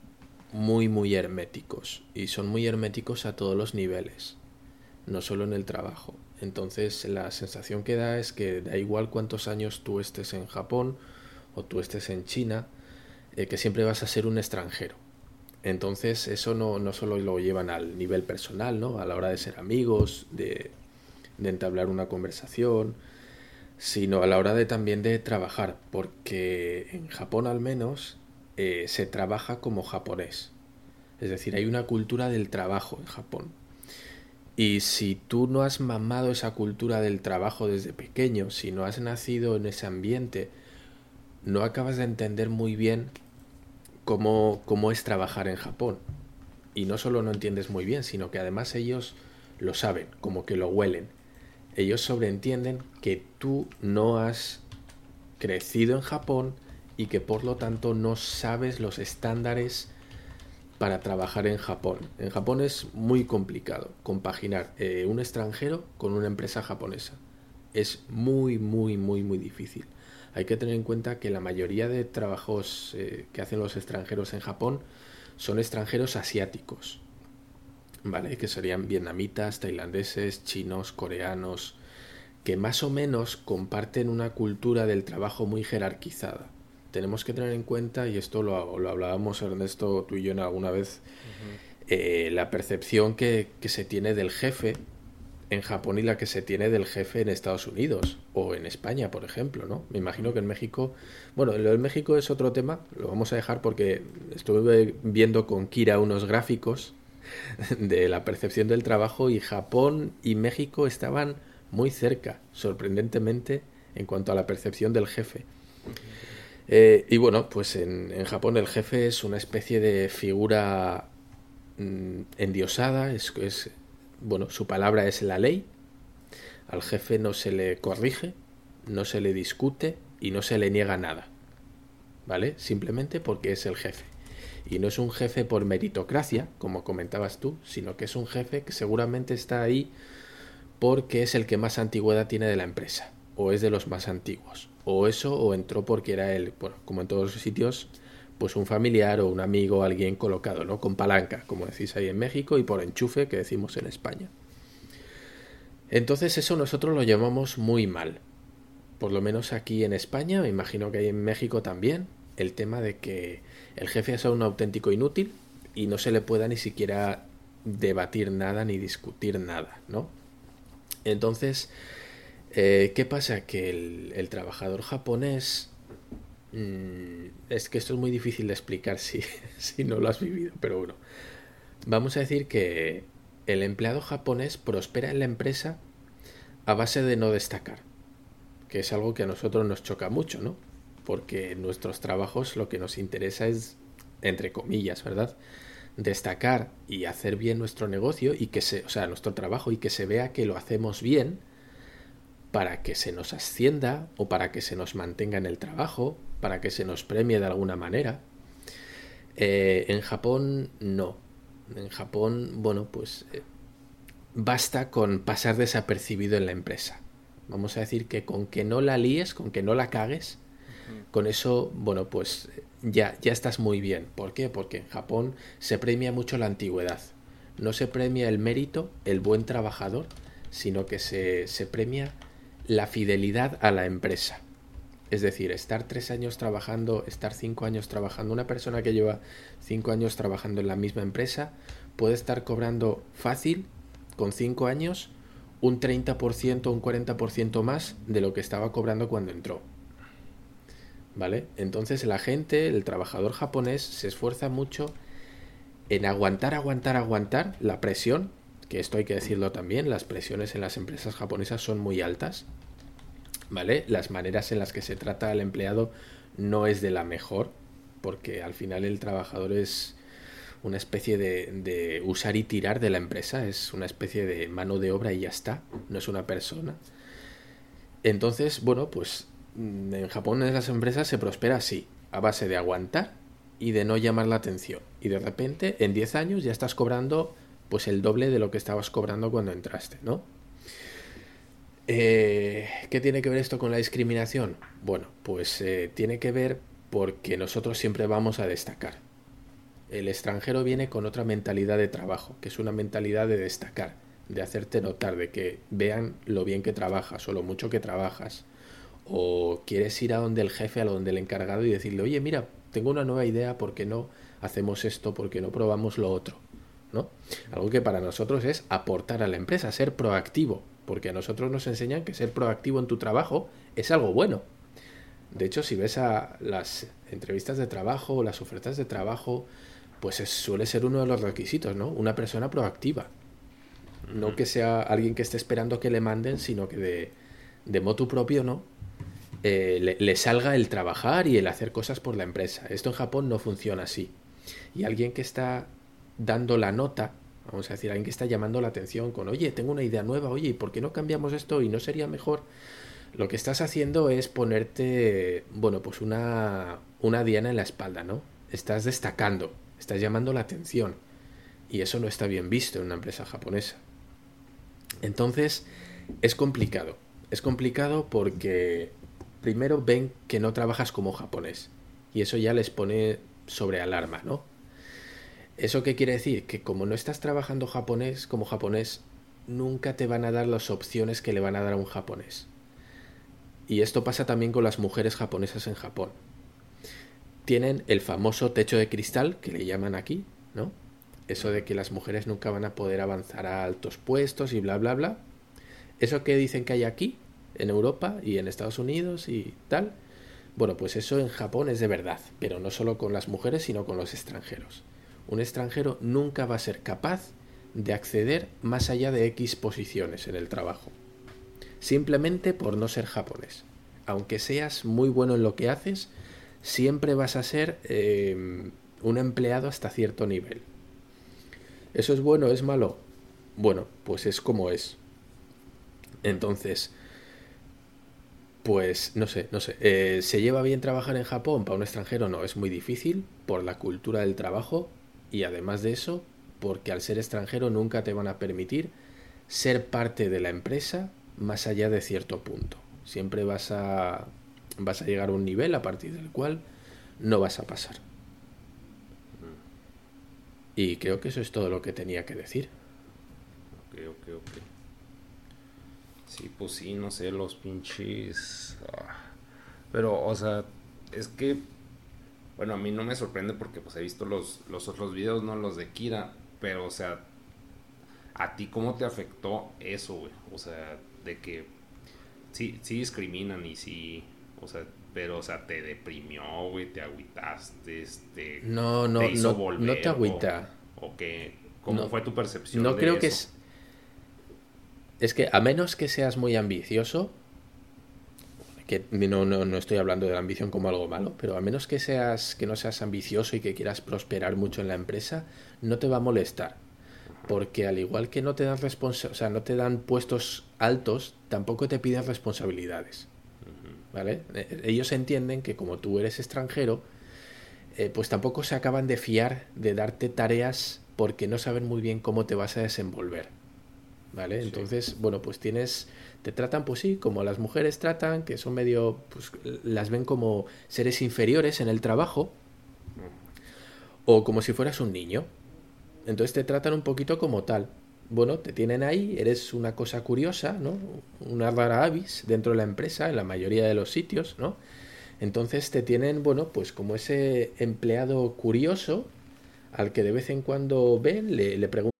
muy, muy herméticos y son muy herméticos a todos los niveles, no solo en el trabajo. Entonces la sensación que da es que da igual cuántos años tú estés en Japón o tú estés en China, eh, que siempre vas a ser un extranjero. Entonces eso no, no solo lo llevan al nivel personal, ¿no? A la hora de ser amigos, de, de entablar una conversación, sino a la hora de también de trabajar, porque en Japón al menos eh, se trabaja como japonés. Es decir, hay una cultura del trabajo en Japón. Y si tú no has mamado esa cultura del trabajo desde pequeño, si no has nacido en ese ambiente, no acabas de entender muy bien cómo, cómo es trabajar en Japón. Y no solo no entiendes muy bien, sino que además ellos lo saben, como que lo huelen. Ellos sobreentienden que tú no has crecido en Japón y que por lo tanto no sabes los estándares para trabajar en Japón. En Japón es muy complicado compaginar eh, un extranjero con una empresa japonesa. Es muy, muy, muy, muy difícil. Hay que tener en cuenta que la mayoría de trabajos eh, que hacen los extranjeros en Japón son extranjeros asiáticos. ¿Vale? Que serían vietnamitas, tailandeses, chinos, coreanos, que más o menos comparten una cultura del trabajo muy jerarquizada. Tenemos que tener en cuenta, y esto lo, lo hablábamos Ernesto, tú y yo en alguna vez, eh, la percepción que, que se tiene del jefe en Japón y la que se tiene del jefe en Estados Unidos o en España, por ejemplo, ¿no? Me imagino que en México, bueno, lo del México es otro tema, lo vamos a dejar porque estuve viendo con Kira unos gráficos de la percepción del trabajo y Japón y México estaban muy cerca, sorprendentemente, en cuanto a la percepción del jefe. Eh, y bueno, pues en, Japón el jefe es una especie de figura mm, endiosada, es, es, bueno, su palabra es la ley, al jefe no se le corrige, no se le discute y no se le niega nada. ¿Vale? Simplemente porque es el jefe. Y no es un jefe por meritocracia, como comentabas tú, sino que es un jefe que seguramente está ahí porque es el que más antigüedad tiene de la empresa, o es de los más antiguos, o eso, o entró porque era él, bueno, como en todos los sitios, pues un familiar o un amigo, alguien colocado, ¿no? Con palanca, como decís ahí en México, y por enchufe, que decimos en España. Entonces eso nosotros lo llamamos muy mal. Por lo menos aquí en España, me imagino que hay en México también, el tema de que el jefe es un auténtico inútil y no se le pueda ni siquiera debatir nada ni discutir nada, ¿no? Entonces, eh, ¿qué pasa? Que el, trabajador japonés... Mm, es que esto es muy difícil de explicar si, si no lo has vivido, pero bueno. Vamos a decir que el empleado japonés prospera en la empresa a base de no destacar, que es algo que a nosotros nos choca mucho, ¿no? Porque en nuestros trabajos lo que nos interesa es, entre comillas, ¿verdad? Destacar y hacer bien nuestro negocio y que se, o sea, nuestro trabajo y que se vea que lo hacemos bien para que se nos ascienda o para que se nos mantenga en el trabajo, para que se nos premie de alguna manera. Eh, en Japón no, en Japón, bueno, pues eh, basta con pasar desapercibido en la empresa. Vamos a decir que con que no la líes, con que no la cagues, con eso, bueno, pues ya, ya estás muy bien. ¿Por qué? Porque en Japón se premia mucho la antigüedad. No se premia el mérito, el buen trabajador, sino que se, se premia la fidelidad a la empresa. Es decir, estar tres años trabajando, estar cinco años trabajando, una persona que lleva cinco años trabajando en la misma empresa puede estar cobrando fácil, con cinco años, un 30%, un 40% más de lo que estaba cobrando cuando entró. ¿Vale? Entonces la gente, el trabajador japonés, se esfuerza mucho en aguantar, aguantar, aguantar la presión, que esto hay que decirlo también, las presiones en las empresas japonesas son muy altas, ¿vale? Las maneras en las que se trata al empleado no es de la mejor, porque al final el trabajador es una especie de, usar y tirar de la empresa, es una especie de mano de obra y ya está, no es una persona. Entonces, bueno, pues mm, en Japón en empresas se prospera así, a base de aguantar y de no llamar la atención. Y de repente, en 10 años ya estás cobrando pues el doble de lo que estabas cobrando cuando entraste, ¿no? Eh, ¿Qué tiene que ver esto con la discriminación? Bueno, pues eh, tiene que ver porque nosotros siempre vamos a destacar. El extranjero viene con otra mentalidad de trabajo, que es una mentalidad de destacar, de hacerte notar, de que vean lo bien que trabajas o lo mucho que trabajas. O quieres ir a donde el jefe, a donde el encargado y decirle, oye, mira, tengo una nueva idea, ¿por qué no hacemos esto? ¿Por qué no probamos lo otro? ¿No? Algo que para nosotros es aportar a la empresa, ser proactivo, porque a nosotros nos enseñan que ser proactivo en tu trabajo es algo bueno. De hecho, si ves a las entrevistas de trabajo o las ofertas de trabajo, pues suele ser uno de los requisitos, ¿no? Una persona proactiva. No que sea alguien que esté esperando que le manden, sino que de, de motu propio, ¿no? Eh, le, le, salga el trabajar y el hacer cosas por la empresa. Esto en Japón no funciona así. Y alguien que está dando la nota Vamos a decir, alguien que está llamando la atención con, oye, tengo una idea nueva, oye, ¿y por qué no cambiamos esto y no sería mejor? Lo que estás haciendo es ponerte, bueno, pues una, una diana en la espalda, ¿no? Estás destacando, estás llamando la atención. Y eso no está bien visto en una empresa japonesa. Entonces, es complicado. Es complicado porque primero ven que no trabajas como japonés. Y eso ya les pone sobre alarma, ¿no? ¿Eso qué quiere decir? Que como no estás trabajando japonés como japonés, nunca te van a dar las opciones que le van a dar a un japonés. Y esto pasa también con las mujeres japonesas en Japón. Tienen el famoso techo de cristal, que le llaman aquí, ¿no? Eso de que las mujeres nunca van a poder avanzar a altos puestos y bla, bla, bla. Eso que dicen que hay aquí, en Europa y en Estados Unidos y tal. Bueno, pues eso en Japón es de verdad, pero no solo con las mujeres, sino con los extranjeros un extranjero nunca va a ser capaz de acceder más allá de X posiciones en el trabajo. Simplemente por no ser japonés. Aunque seas muy bueno en lo que haces, siempre vas a ser eh, un empleado hasta cierto nivel. ¿Eso es bueno? ¿Es malo? Bueno, pues es como es. Entonces, pues no sé, no sé. Eh, ¿Se lleva bien trabajar en Japón para un extranjero? No, es muy difícil por la cultura del trabajo y además de eso, porque al ser extranjero nunca te van a permitir ser parte de la empresa más allá de cierto punto. Siempre vas a, vas a llegar a un nivel a partir del cual no vas a pasar. Y creo que eso es todo lo que tenía que decir. Ok, ok, ok. Sí, pues sí, no sé, los pinches. ah. Pero, o sea, es que. Bueno, a mí no me sorprende porque pues he visto los, los otros videos, no los de Kira. Pero, o sea, ¿a ti cómo te afectó eso, güey? O sea, de que sí, sí discriminan y sí. O sea, pero, o sea, te deprimió, güey, te agüitaste, este. No, no, te hizo no, volver, no te agüita. ¿O qué? ¿Cómo No. fue tu percepción? No de creo que es. Es que a menos que seas muy ambicioso, que no, no, no estoy hablando de la ambición como algo malo, pero a menos que seas, que no seas ambicioso y que quieras prosperar mucho en la empresa, no te va a molestar. Porque al igual que no te dan responsa o sea, no te dan puestos altos, tampoco te piden responsabilidades. ¿Vale? Eh, Ellos entienden que como tú eres extranjero, eh, pues tampoco se acaban de fiar de darte tareas porque no saben muy bien cómo te vas a desenvolver. ¿Vale? Entonces, bueno, pues tienes, te tratan, pues sí, como las mujeres tratan, que son medio, pues las ven como seres inferiores en el trabajo, o como si fueras un niño. Entonces te tratan un poquito como tal. Bueno, te tienen ahí, eres una cosa curiosa, ¿no? Una rara avis dentro de la empresa, en la mayoría de los sitios, ¿no? Entonces te tienen, bueno, pues como ese empleado curioso al que de vez en cuando ven, le, le preguntan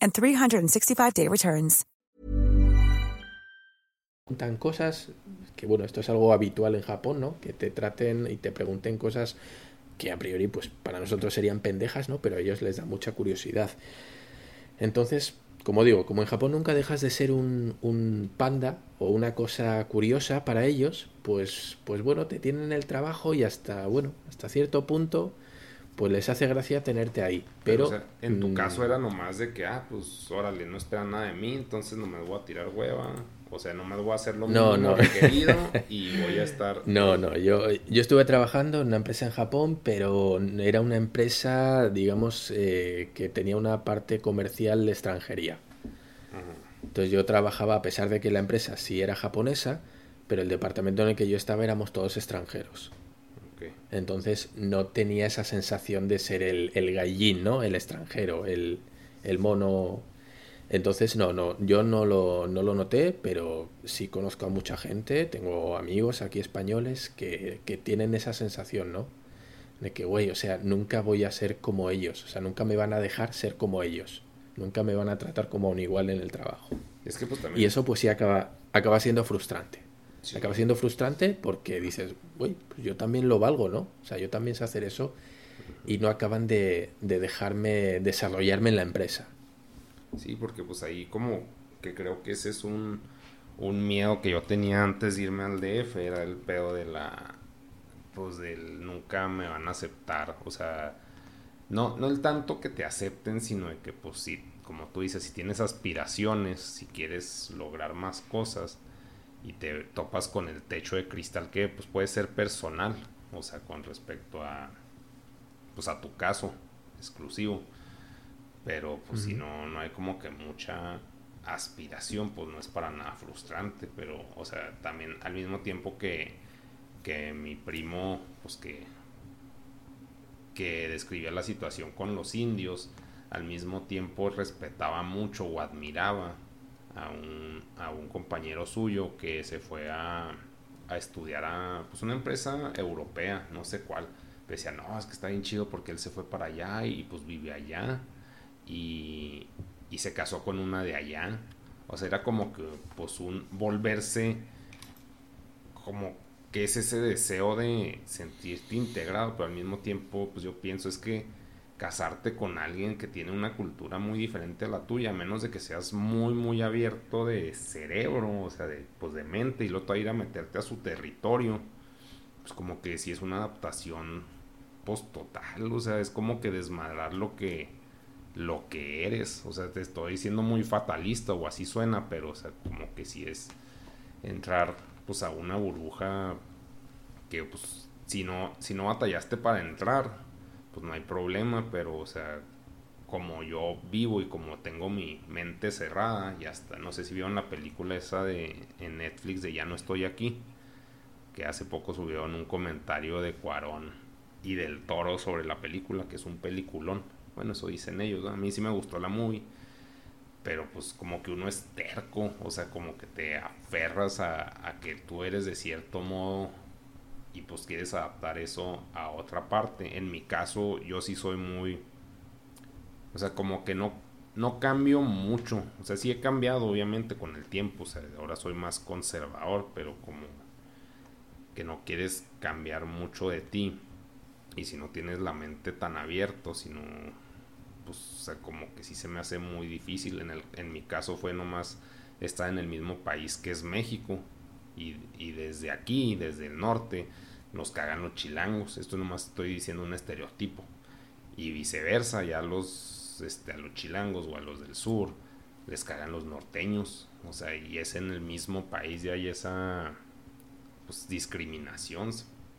and 365-day returns. cosas, que bueno, esto es algo habitual en Japón, ¿no? Que te traten y te pregunten cosas que a priori, pues para nosotros serían pendejas, ¿no? Pero a ellos les da mucha curiosidad. Entonces, como digo, como en Japón nunca dejas de ser un, un panda o una cosa curiosa para ellos, pues, pues bueno, te tienen en el trabajo y hasta, bueno, hasta cierto punto, pues les hace gracia tenerte ahí. Pero, o sea, en tu mm, caso era nomás de que, ah, pues órale, no esperan nada de mí, entonces no me voy a tirar hueva. O sea, no me voy a hacer lo No, mínimo no. requerido y voy a estar. No, no, yo, yo estuve trabajando en una empresa en Japón, pero era una empresa, digamos, eh, que tenía una parte comercial de extranjería. Entonces yo trabajaba, a pesar de que la empresa sí era japonesa, pero el departamento en el que yo estaba éramos todos extranjeros. Entonces no tenía esa sensación de ser el, el gallín, ¿no? El extranjero, el, el mono. Entonces, no, no, yo no lo, no lo noté, pero sí conozco a mucha gente, tengo amigos aquí españoles que, que tienen esa sensación, ¿no? De que, güey, o sea, nunca voy a ser como ellos, o sea, nunca me van a dejar ser como ellos, nunca me van a tratar como un igual en el trabajo. Es que pues también. Y eso pues sí acaba, acaba siendo frustrante. Sí. Acaba siendo frustrante porque dices, güey, pues yo también lo valgo, ¿no? O sea, yo también sé hacer eso y no acaban de, de dejarme desarrollarme en la empresa. Sí, porque pues ahí como que creo que ese es un, un miedo que yo tenía antes de irme al DF, era el pedo de la, pues del nunca me van a aceptar, o sea, no, no el tanto que te acepten, sino de que, pues sí, como tú dices, si tienes aspiraciones, si quieres lograr más cosas y te topas con el techo de cristal que pues puede ser personal, o sea, con respecto a pues a tu caso exclusivo. Pero pues si no no hay como que mucha aspiración, pues no es para nada frustrante, pero o sea, también al mismo tiempo que que mi primo pues que que describía la situación con los indios, al mismo tiempo respetaba mucho o admiraba a un, a un compañero suyo que se fue a, a estudiar a pues una empresa europea, no sé cuál. Decía, no, es que está bien chido porque él se fue para allá y pues vive allá y, y se casó con una de allá. O sea, era como que pues un volverse como que es ese deseo de sentirte integrado, pero al mismo tiempo pues yo pienso es que casarte con alguien que tiene una cultura muy diferente a la tuya, a menos de que seas muy, muy abierto de cerebro, o sea, de, pues de mente, y luego ir a meterte a su territorio, pues como que si es una adaptación pues total, o sea, es como que desmadrar lo que, lo que eres, o sea, te estoy diciendo muy fatalista o así suena, pero o sea, como que si es entrar pues a una burbuja que pues si no, si no batallaste para entrar, pues no hay problema, pero o sea, como yo vivo y como tengo mi mente cerrada, y hasta no sé si vieron la película esa de en Netflix de Ya no estoy aquí, que hace poco subieron un comentario de Cuarón y del Toro sobre la película, que es un peliculón. Bueno, eso dicen ellos, a mí sí me gustó la movie, pero pues como que uno es terco, o sea, como que te aferras a, a que tú eres de cierto modo y pues quieres adaptar eso a otra parte. En mi caso, yo sí soy muy. O sea, como que no, no cambio mucho. O sea, sí he cambiado, obviamente, con el tiempo. O sea, ahora soy más conservador, pero como que no quieres cambiar mucho de ti. Y si no tienes la mente tan abierto, sino. Pues, o sea, como que sí se me hace muy difícil. En, el, en mi caso fue nomás estar en el mismo país que es México y, desde aquí, desde el norte, nos cagan los chilangos. Esto nomás estoy diciendo un estereotipo. Y viceversa, ya los, este, a los chilangos o a los del sur les cagan los norteños. O sea, y es en el mismo país ya hay esa pues, discriminación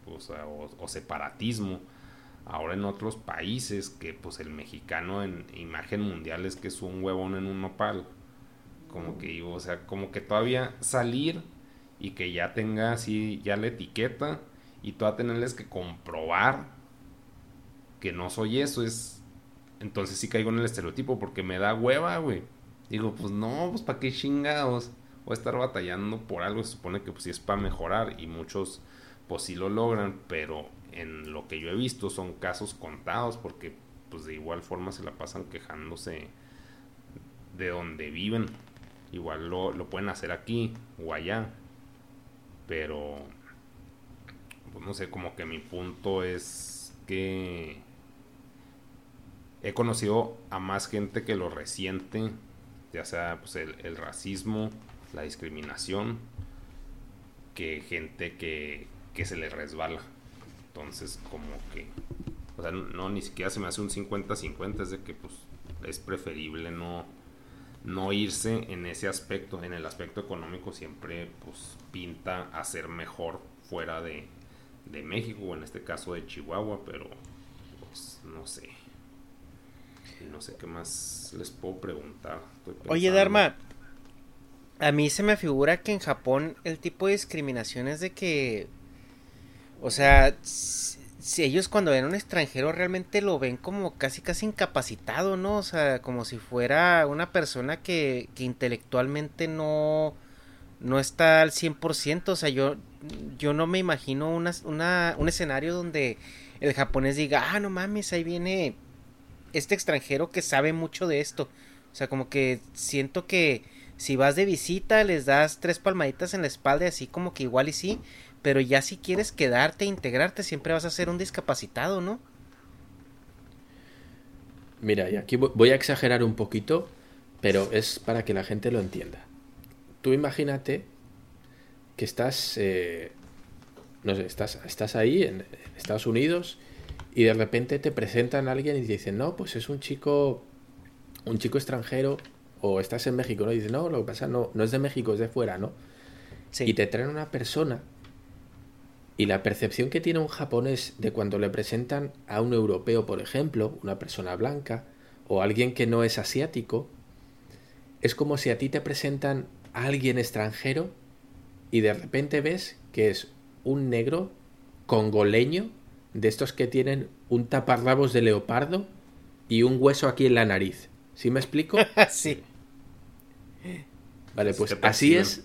o, separatismo. Ahora en otros países que pues el mexicano en imagen mundial es que es un huevón en un nopal. Como que digo, o sea, como que todavía salir y que ya tenga así ya la etiqueta y tú a tenerles que comprobar que no soy eso es entonces sí caigo en el estereotipo porque me da hueva, güey. Digo, pues no, pues para qué chingados. Voy a estar batallando por algo, se supone que pues sí es para mejorar y muchos pues sí lo logran, pero en lo que yo he visto son casos contados porque pues de igual forma se la pasan quejándose de donde viven. Igual lo, lo pueden hacer aquí o allá pero no sé, como que mi punto es que he conocido a más gente que lo resiente, ya sea pues, el, racismo, la discriminación, que gente que, que se le resbala. Entonces, como que, o sea, no, ni siquiera se me hace un 50-50, es de que pues es preferible no, no irse en ese aspecto, en el aspecto económico siempre pues pinta a ser mejor fuera de, de México o en este caso de Chihuahua, pero pues no sé. No sé qué más les puedo preguntar. Oye, Dharma, a mí se me figura que en Japón el tipo de discriminación es de que, o sea, si ellos cuando ven a un extranjero realmente lo ven como casi casi incapacitado, ¿no? O sea, como si fuera una persona que, que intelectualmente no, no está al 100%, o sea, yo, yo no me imagino una, una, un escenario donde el japonés diga, ah, no mames, ahí viene este extranjero que sabe mucho de esto. O sea, como que siento que si vas de visita les das tres palmaditas en la espalda, así como que igual y sí, pero ya si quieres quedarte, integrarte, siempre vas a ser un discapacitado, ¿no? Mira, y aquí voy a exagerar un poquito, pero es para que la gente lo entienda. Tú imagínate que estás, eh, no sé, estás, estás ahí en Estados Unidos y de repente te presentan a alguien y te dicen, no, pues es un chico, un chico extranjero, o estás en México, ¿no? Y dices, no, lo que pasa no, no es de México, es de fuera, ¿no? Sí. Y te traen una persona y la percepción que tiene un japonés de cuando le presentan a un europeo, por ejemplo, una persona blanca, o alguien que no es asiático, es como si a ti te presentan a alguien extranjero y de repente ves que es un negro congoleño de estos que tienen un taparrabos de leopardo y un hueso aquí en la nariz. ¿Sí me explico? sí. Vale, pues así es.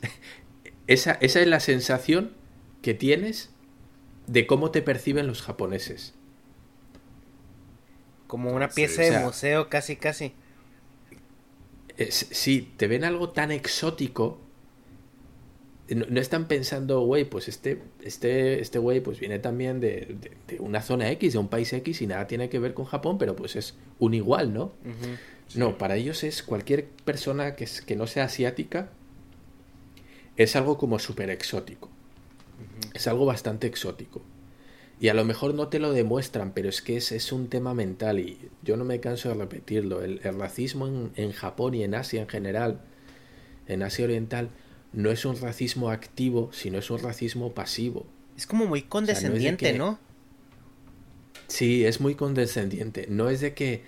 Esa, esa es la sensación que tienes de cómo te perciben los japoneses. Como una Sí, pieza de museo, casi, casi. Es- si te ven algo tan exótico, no, no están pensando, güey, pues este, este, este güey pues viene también de, de- de una zona X, de un país X y nada tiene que ver con Japón, pero pues es un igual, ¿no? No, para ellos es cualquier persona que, es- que no sea asiática, es algo como súper exótico. Es algo bastante exótico. Y a lo mejor no te lo demuestran, pero es que es, es un tema mental y yo no me canso de repetirlo. El, el racismo en, en Japón y en Asia en general, en Asia Oriental, no es un racismo activo, sino es un racismo pasivo. Es como muy condescendiente, que- ¿no? Sí, es muy condescendiente. No es de que,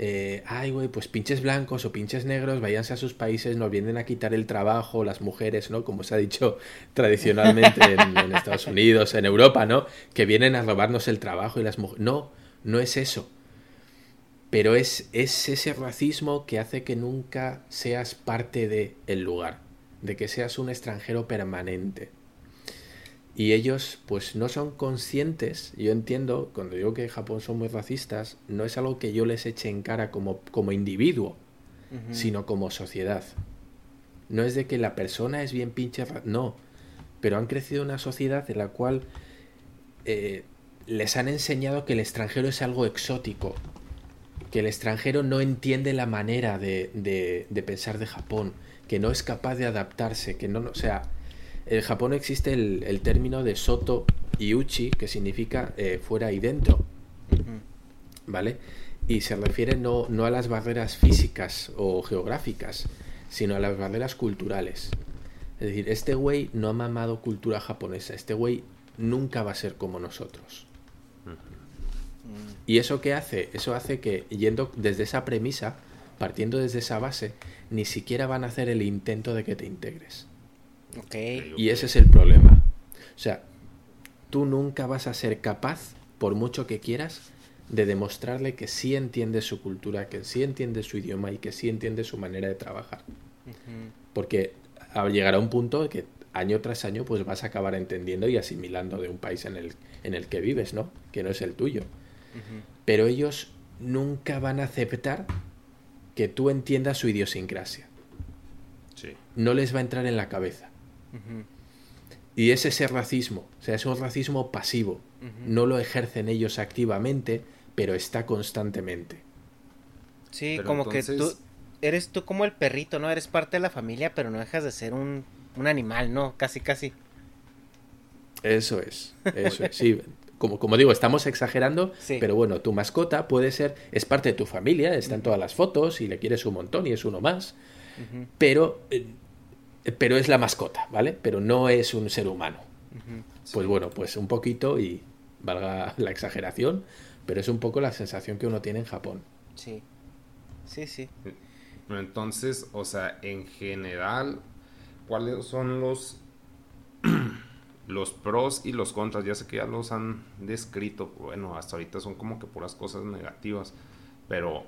eh, ay, güey, pues pinches blancos o pinches negros, váyanse a sus países, nos vienen a quitar el trabajo, las mujeres, ¿no? Como se ha dicho tradicionalmente en, Estados Unidos, en Europa, ¿no? Que vienen a robarnos el trabajo y las mujeres. No, no es eso. Pero es, es ese racismo que hace que nunca seas parte del el lugar, de que seas un extranjero permanente. Y ellos pues no son conscientes, yo entiendo, cuando digo que en Japón son muy racistas, no es algo que yo les eche en cara como, como individuo, sino como sociedad. No es de que la persona es bien pinche... No, pero han crecido en una sociedad en la cual eh, les han enseñado que el extranjero es algo exótico, que el extranjero no entiende la manera de, de- de pensar de Japón, que no es capaz de adaptarse, que no, o sea, en Japón existe el, el término de soto y uchi, que significa eh, fuera y dentro, ¿vale? Y se refiere no, no a las barreras físicas o geográficas, sino a las barreras culturales. Es decir, este güey no ha mamado cultura japonesa, este güey nunca va a ser como nosotros. ¿Y eso qué hace? Eso hace que, yendo desde esa premisa, partiendo desde esa base, ni siquiera van a hacer el intento de que te integres. Y ese es el problema. O sea, tú nunca vas a ser capaz, por mucho que quieras, de demostrarle que sí entiendes su cultura, que sí entiendes su idioma y que sí entiendes su manera de trabajar. Porque a- llegará un punto que año tras año pues vas a acabar entendiendo y asimilando de un país en el, en el que vives, ¿no? Que no es el tuyo. Pero ellos nunca van a aceptar que tú entiendas su idiosincrasia. Sí. No les va a entrar en la cabeza. Y es ese racismo, o sea, es un racismo pasivo. No lo ejercen ellos activamente, pero está constantemente. Sí, Pero como que tú eres tú como el perrito, ¿no? Eres parte de la familia, pero no dejas de ser un, un animal, ¿no? Casi, casi. Eso es, eso es. Sí, como, como digo, estamos exagerando, Sí. pero bueno, tu mascota puede ser, es parte de tu familia, está en todas las fotos y le quieres un montón y es uno más, pero, eh, pero es la mascota, ¿vale? Pero no es un ser humano. Pues bueno, pues un poquito y valga la exageración, pero es un poco la sensación que uno tiene en Japón. Sí. Sí, sí. Entonces, o sea, en general, ¿cuáles son los los pros y los contras? Ya sé que ya los han descrito. Bueno, hasta ahorita son como que puras cosas negativas. Pero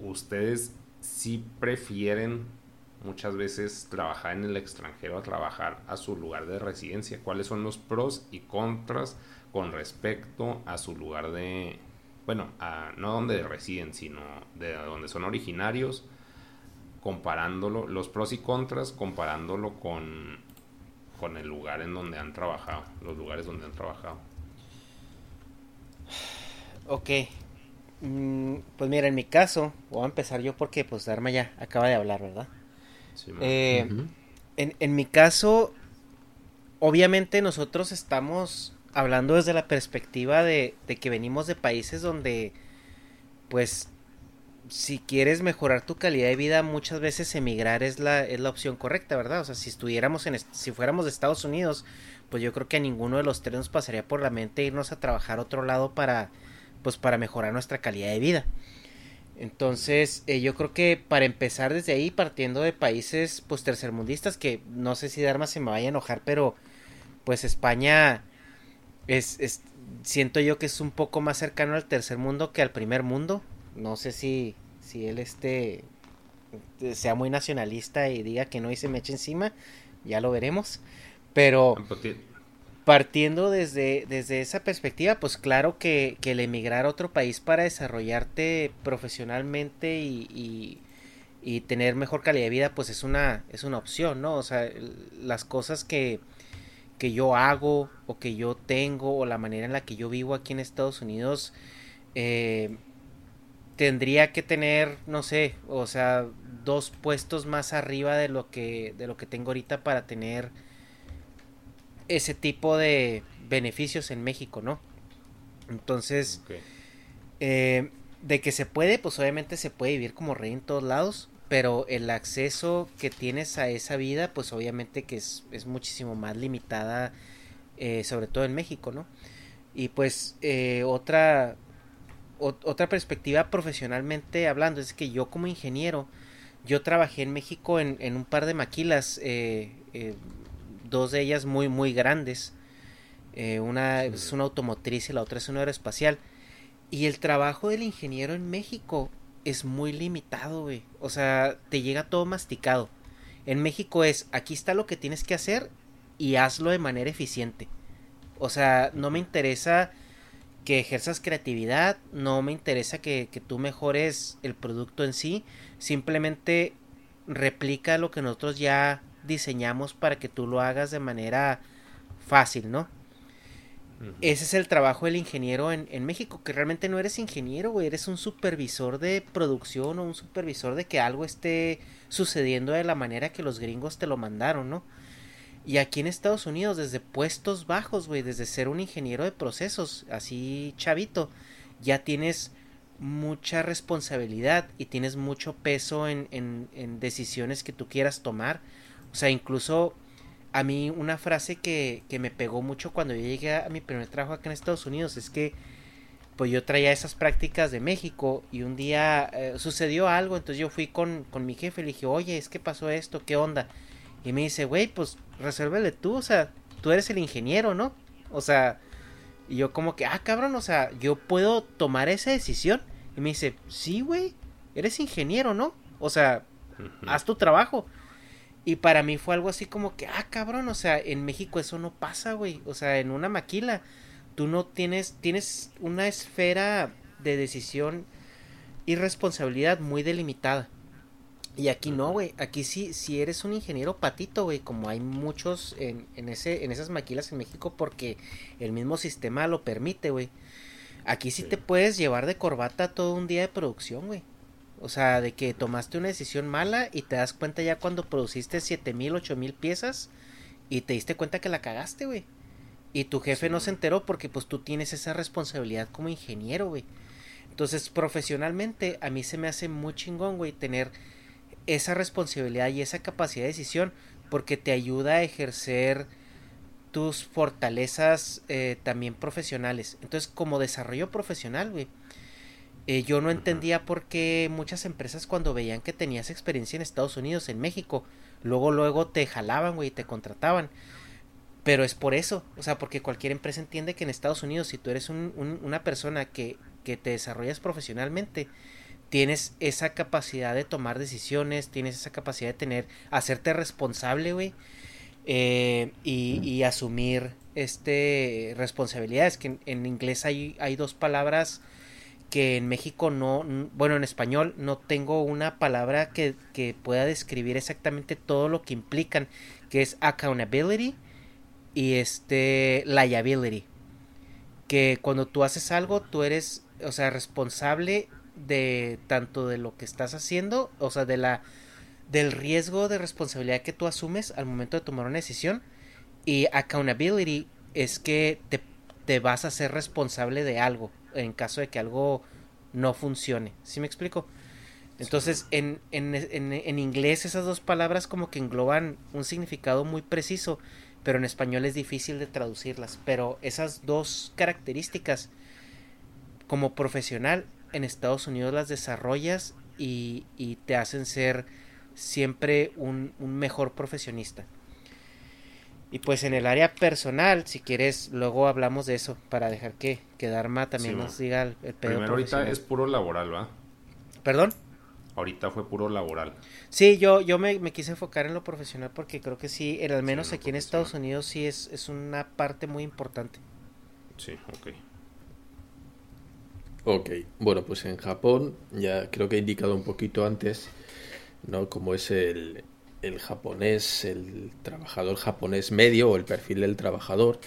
ustedes sí prefieren muchas veces trabajar en el extranjero a trabajar a su lugar de residencia. ¿Cuáles son los pros y contras con respecto a su lugar de, bueno, a, no donde residen, sino de donde son originarios, comparándolo, los pros y contras, comparándolo con, con el lugar en donde han trabajado, los lugares donde han trabajado? Ok. Mm, pues mira, en mi caso, voy a empezar yo porque pues Dharma ya acaba de hablar, ¿verdad? Sí, Eh, en, en mi caso, obviamente nosotros estamos hablando desde la perspectiva de, de que venimos de países donde, pues, si quieres mejorar tu calidad de vida, muchas veces emigrar es la, es la opción correcta, ¿verdad? O sea, si estuviéramos en, si fuéramos de Estados Unidos, pues yo creo que a ninguno de los tres nos pasaría por la mente irnos a trabajar a otro lado para, pues para mejorar nuestra calidad de vida. Entonces, eh, yo creo que para empezar desde ahí, partiendo de países pues tercermundistas, que no sé si Dharma se me vaya a enojar, pero pues España es, es, siento yo que es un poco más cercano al tercer mundo que al primer mundo. No sé si, si él este sea muy nacionalista y diga que no y se me eche encima, ya lo veremos. Pero partiendo desde, desde esa perspectiva, pues claro que, que el emigrar a otro país para desarrollarte profesionalmente y, y, tener mejor calidad de vida, pues es una, es una opción, ¿no? O sea, las cosas que, que yo hago o que yo tengo o la manera en la que yo vivo aquí en Estados Unidos, eh, tendría que tener, no sé, o sea, dos puestos más arriba de lo que, de lo que tengo ahorita para tener ese tipo de beneficios en México, ¿no? Entonces, eh, de que se puede, pues obviamente se puede vivir como rey en todos lados, pero el acceso que tienes a esa vida, pues obviamente que es, es muchísimo más limitada, eh, sobre todo en México, ¿no? Y pues eh, otra, otra perspectiva profesionalmente hablando es que yo como ingeniero, yo trabajé en México en, en un par de maquilas, eh, dos de ellas muy, muy grandes. Eh, una es una automotriz y la otra es una aeroespacial. Y el trabajo del ingeniero en México es muy limitado, güey. O sea, te llega todo masticado. En México es, aquí está lo que tienes que hacer y hazlo de manera eficiente. O sea, no me interesa que ejerzas creatividad, no me interesa que, que tú mejores el producto en sí, simplemente replica lo que nosotros ya diseñamos para que tú lo hagas de manera fácil, ¿no? Ese es el trabajo del ingeniero en, en, México, que realmente no eres ingeniero, güey, eres un supervisor de producción o un supervisor de que algo esté sucediendo de la manera que los gringos te lo mandaron, ¿no? Y aquí en Estados Unidos, desde puestos bajos, güey, desde ser un ingeniero de procesos, así chavito, ya tienes mucha responsabilidad y tienes mucho peso en, en, en decisiones que tú quieras tomar o sea, incluso a mí una frase que, que me pegó mucho cuando yo llegué a mi primer trabajo acá en Estados Unidos es que pues yo traía esas prácticas de México y un día eh, sucedió algo, entonces yo fui con, con mi jefe y le dije, oye, es que pasó esto, ¿qué onda? Y me dice, güey, pues resuélvele tú, o sea, tú eres el ingeniero, ¿no? O sea, y yo como que, ah, cabrón, o sea, yo puedo tomar esa decisión. Y me dice, sí, güey, eres ingeniero, ¿no? O sea, haz tu trabajo. Y para mí fue algo así como que, ah, cabrón, o sea, en México eso no pasa, güey. O sea, en una maquila, tú no tienes, tienes una esfera de decisión y responsabilidad muy delimitada. Y aquí no, güey. Aquí sí, si eres un ingeniero patito, güey, como hay muchos en, en, ese, en esas maquilas en México, porque el mismo sistema lo permite, güey. Aquí sí te puedes llevar de corbata todo un día de producción, güey. O sea, de que tomaste una decisión mala y te das cuenta ya cuando produciste siete mil, ocho mil piezas y te diste cuenta que la cagaste, güey. Y tu jefe no se enteró porque pues tú tienes esa responsabilidad como ingeniero, güey. Entonces, profesionalmente, a mí se me hace muy chingón, güey, tener esa responsabilidad y esa capacidad de decisión porque te ayuda a ejercer tus fortalezas eh, también profesionales. Entonces, como desarrollo profesional, güey, eh, yo no entendía por qué muchas empresas cuando veían que tenías experiencia en Estados Unidos, en México, luego luego te jalaban, güey, y te contrataban. Pero es por eso, o sea, porque cualquier empresa entiende que en Estados Unidos, si tú eres una persona que, que te desarrollas profesionalmente, tienes esa capacidad de tomar decisiones, tienes esa capacidad de tener, hacerte responsable, güey, eh, y, y, asumir este responsabilidades. Que en, en inglés hay, hay dos palabras que en México no, bueno, en español no tengo una palabra que, que, pueda describir exactamente todo lo que implican, que es accountability y este liability. Que cuando tú haces algo, tú eres, o sea, responsable de tanto de lo que estás haciendo, o sea, de la del riesgo de responsabilidad que tú asumes al momento de tomar una decisión y accountability es que te te vas a ser responsable de algo en caso de que algo no funcione. ¿Sí me explico? Entonces, en, en, en, en, inglés esas dos palabras como que engloban un significado muy preciso, pero en español es difícil de traducirlas. Pero esas dos características, como profesional, en Estados Unidos las desarrollas y, y te hacen ser siempre un, un mejor profesionista. Y pues en el área personal, si quieres, luego hablamos de eso para dejar que, que Dharma también nos diga el, el pedo Primero ahorita es puro laboral, ¿va? ¿Perdón? Ahorita fue puro laboral. Sí, yo, yo me, me, quise enfocar en lo profesional porque creo que sí, en, al menos aquí en Estados Unidos sí es, es una parte muy importante. Sí, ok. Ok, bueno, pues en Japón, ya creo que he indicado un poquito antes, ¿no? Como es el, el japonés, el trabajador japonés medio o el perfil del trabajador.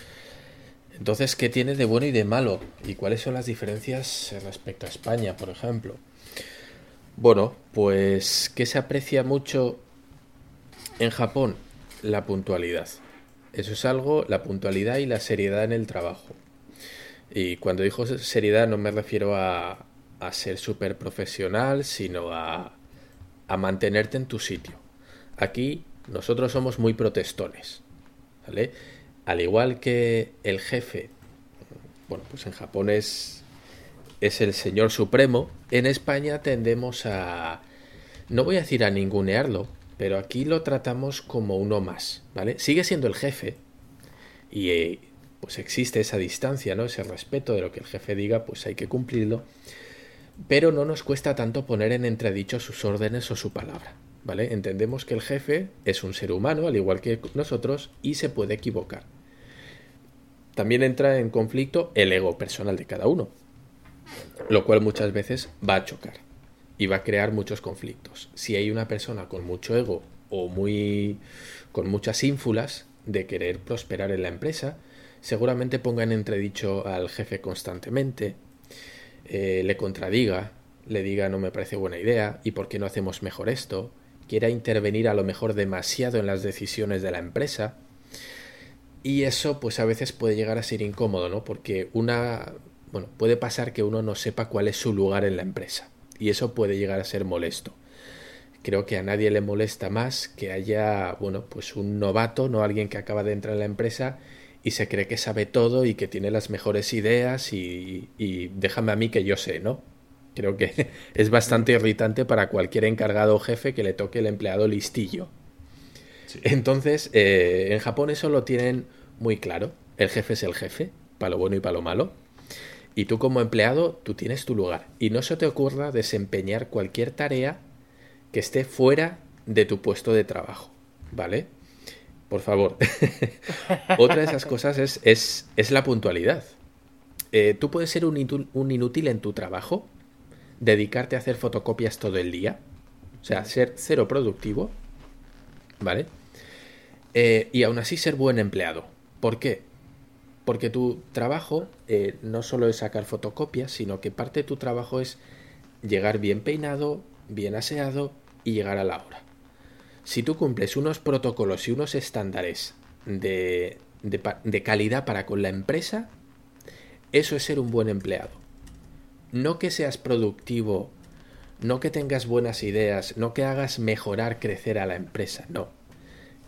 Entonces, ¿qué tiene de bueno y de malo? ¿Y cuáles son las diferencias respecto a España, por ejemplo? Bueno, pues que se aprecia mucho en Japón la puntualidad. Eso es algo, la puntualidad y la seriedad en el trabajo. Y cuando digo seriedad no me refiero a, ser súper profesional, sino a, a mantenerte en tu sitio. Aquí nosotros somos muy protestones, ¿vale? Al igual que el jefe, bueno, pues en Japón es, el señor supremo, en España tendemos a, no voy a decir a ningunearlo, pero aquí lo tratamos como uno más, ¿vale? Sigue siendo el jefe y eh, pues existe esa distancia, ¿no? Ese respeto de lo que el jefe diga, pues hay que cumplirlo, pero no nos cuesta tanto poner en entredicho sus órdenes o su palabra. ¿Vale? Entendemos que el jefe es un ser humano, al igual que nosotros, y se puede equivocar. También entra en conflicto el ego personal de cada uno, lo cual muchas veces va a chocar y va a crear muchos conflictos. Si hay una persona con mucho ego o muy con muchas ínfulas de querer prosperar en la empresa, seguramente ponga en entredicho al jefe constantemente, eh, le contradiga, le diga no me parece buena idea y por qué no hacemos mejor esto, quiera intervenir a lo mejor demasiado en las decisiones de la empresa. Y eso pues a veces puede llegar a ser incómodo, ¿no? Porque una, bueno, puede pasar que uno no sepa cuál es su lugar en la empresa. Y eso puede llegar a ser molesto. Creo que a nadie le molesta más que haya, bueno, pues un novato, no alguien que acaba de entrar en la empresa y se cree que sabe todo y que tiene las mejores ideas y, y déjame a mí que yo sé, ¿no? Creo que es bastante irritante para cualquier encargado o jefe que le toque el empleado listillo. Entonces, eh, en Japón eso lo tienen muy claro. El jefe es el jefe, para lo bueno y para lo malo. Y tú como empleado, tú tienes tu lugar. Y no se te ocurra desempeñar cualquier tarea que esté fuera de tu puesto de trabajo. ¿Vale? Por favor. Otra de esas cosas es, es, es la puntualidad. Eh, tú puedes ser un, un inútil en tu trabajo, dedicarte a hacer fotocopias todo el día, o sea, ser cero productivo, ¿vale? Eh, y aún así ser buen empleado. ¿Por qué? Porque tu trabajo eh, no solo es sacar fotocopias, sino que parte de tu trabajo es llegar bien peinado, bien aseado y llegar a la hora. Si tú cumples unos protocolos y unos estándares de, de calidad para con la empresa, eso es ser un buen empleado no que seas productivo, no que tengas buenas ideas, no que hagas mejorar, crecer a la empresa, no.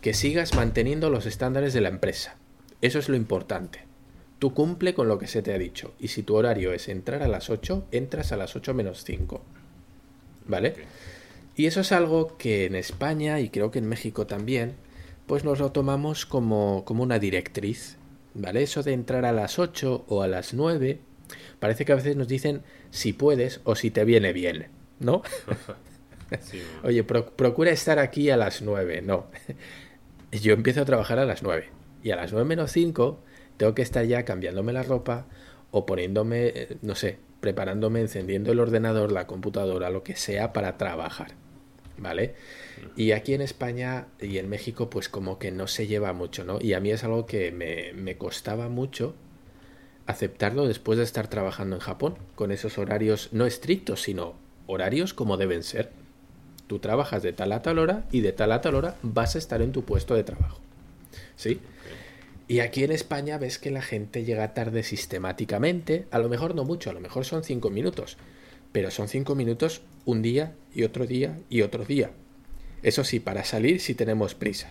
Que sigas manteniendo los estándares de la empresa. Eso es lo importante. Tú cumple con lo que se te ha dicho. Y si tu horario es entrar a las 8, entras a las 8 menos 5. ¿Vale? Y eso es algo que en España y creo que en México también, pues nos lo tomamos como, como una directriz. ¿Vale? Eso de entrar a las 8 o a las 9 Parece que a veces nos dicen si puedes o si te viene bien, ¿no? Oye, procura estar aquí a las nueve, no. Yo empiezo a trabajar a las nueve y a las nueve menos cinco tengo que estar ya cambiándome la ropa o poniéndome, eh, no sé, preparándome, encendiendo el ordenador, la computadora, lo que sea para trabajar. ¿Vale? Y aquí en España y en México, pues como que no se lleva mucho, ¿no? Y a mí es algo que me, me costaba mucho aceptarlo después de estar trabajando en Japón, con esos horarios no estrictos, sino horarios como deben ser. Tú trabajas de tal a tal hora y de tal a tal hora vas a estar en tu puesto de trabajo. ¿Sí? Y aquí en España ves que la gente llega tarde sistemáticamente, a lo mejor no mucho, a lo mejor son cinco minutos, pero son cinco minutos un día y otro día y otro día. Eso sí, para salir sí tenemos prisa.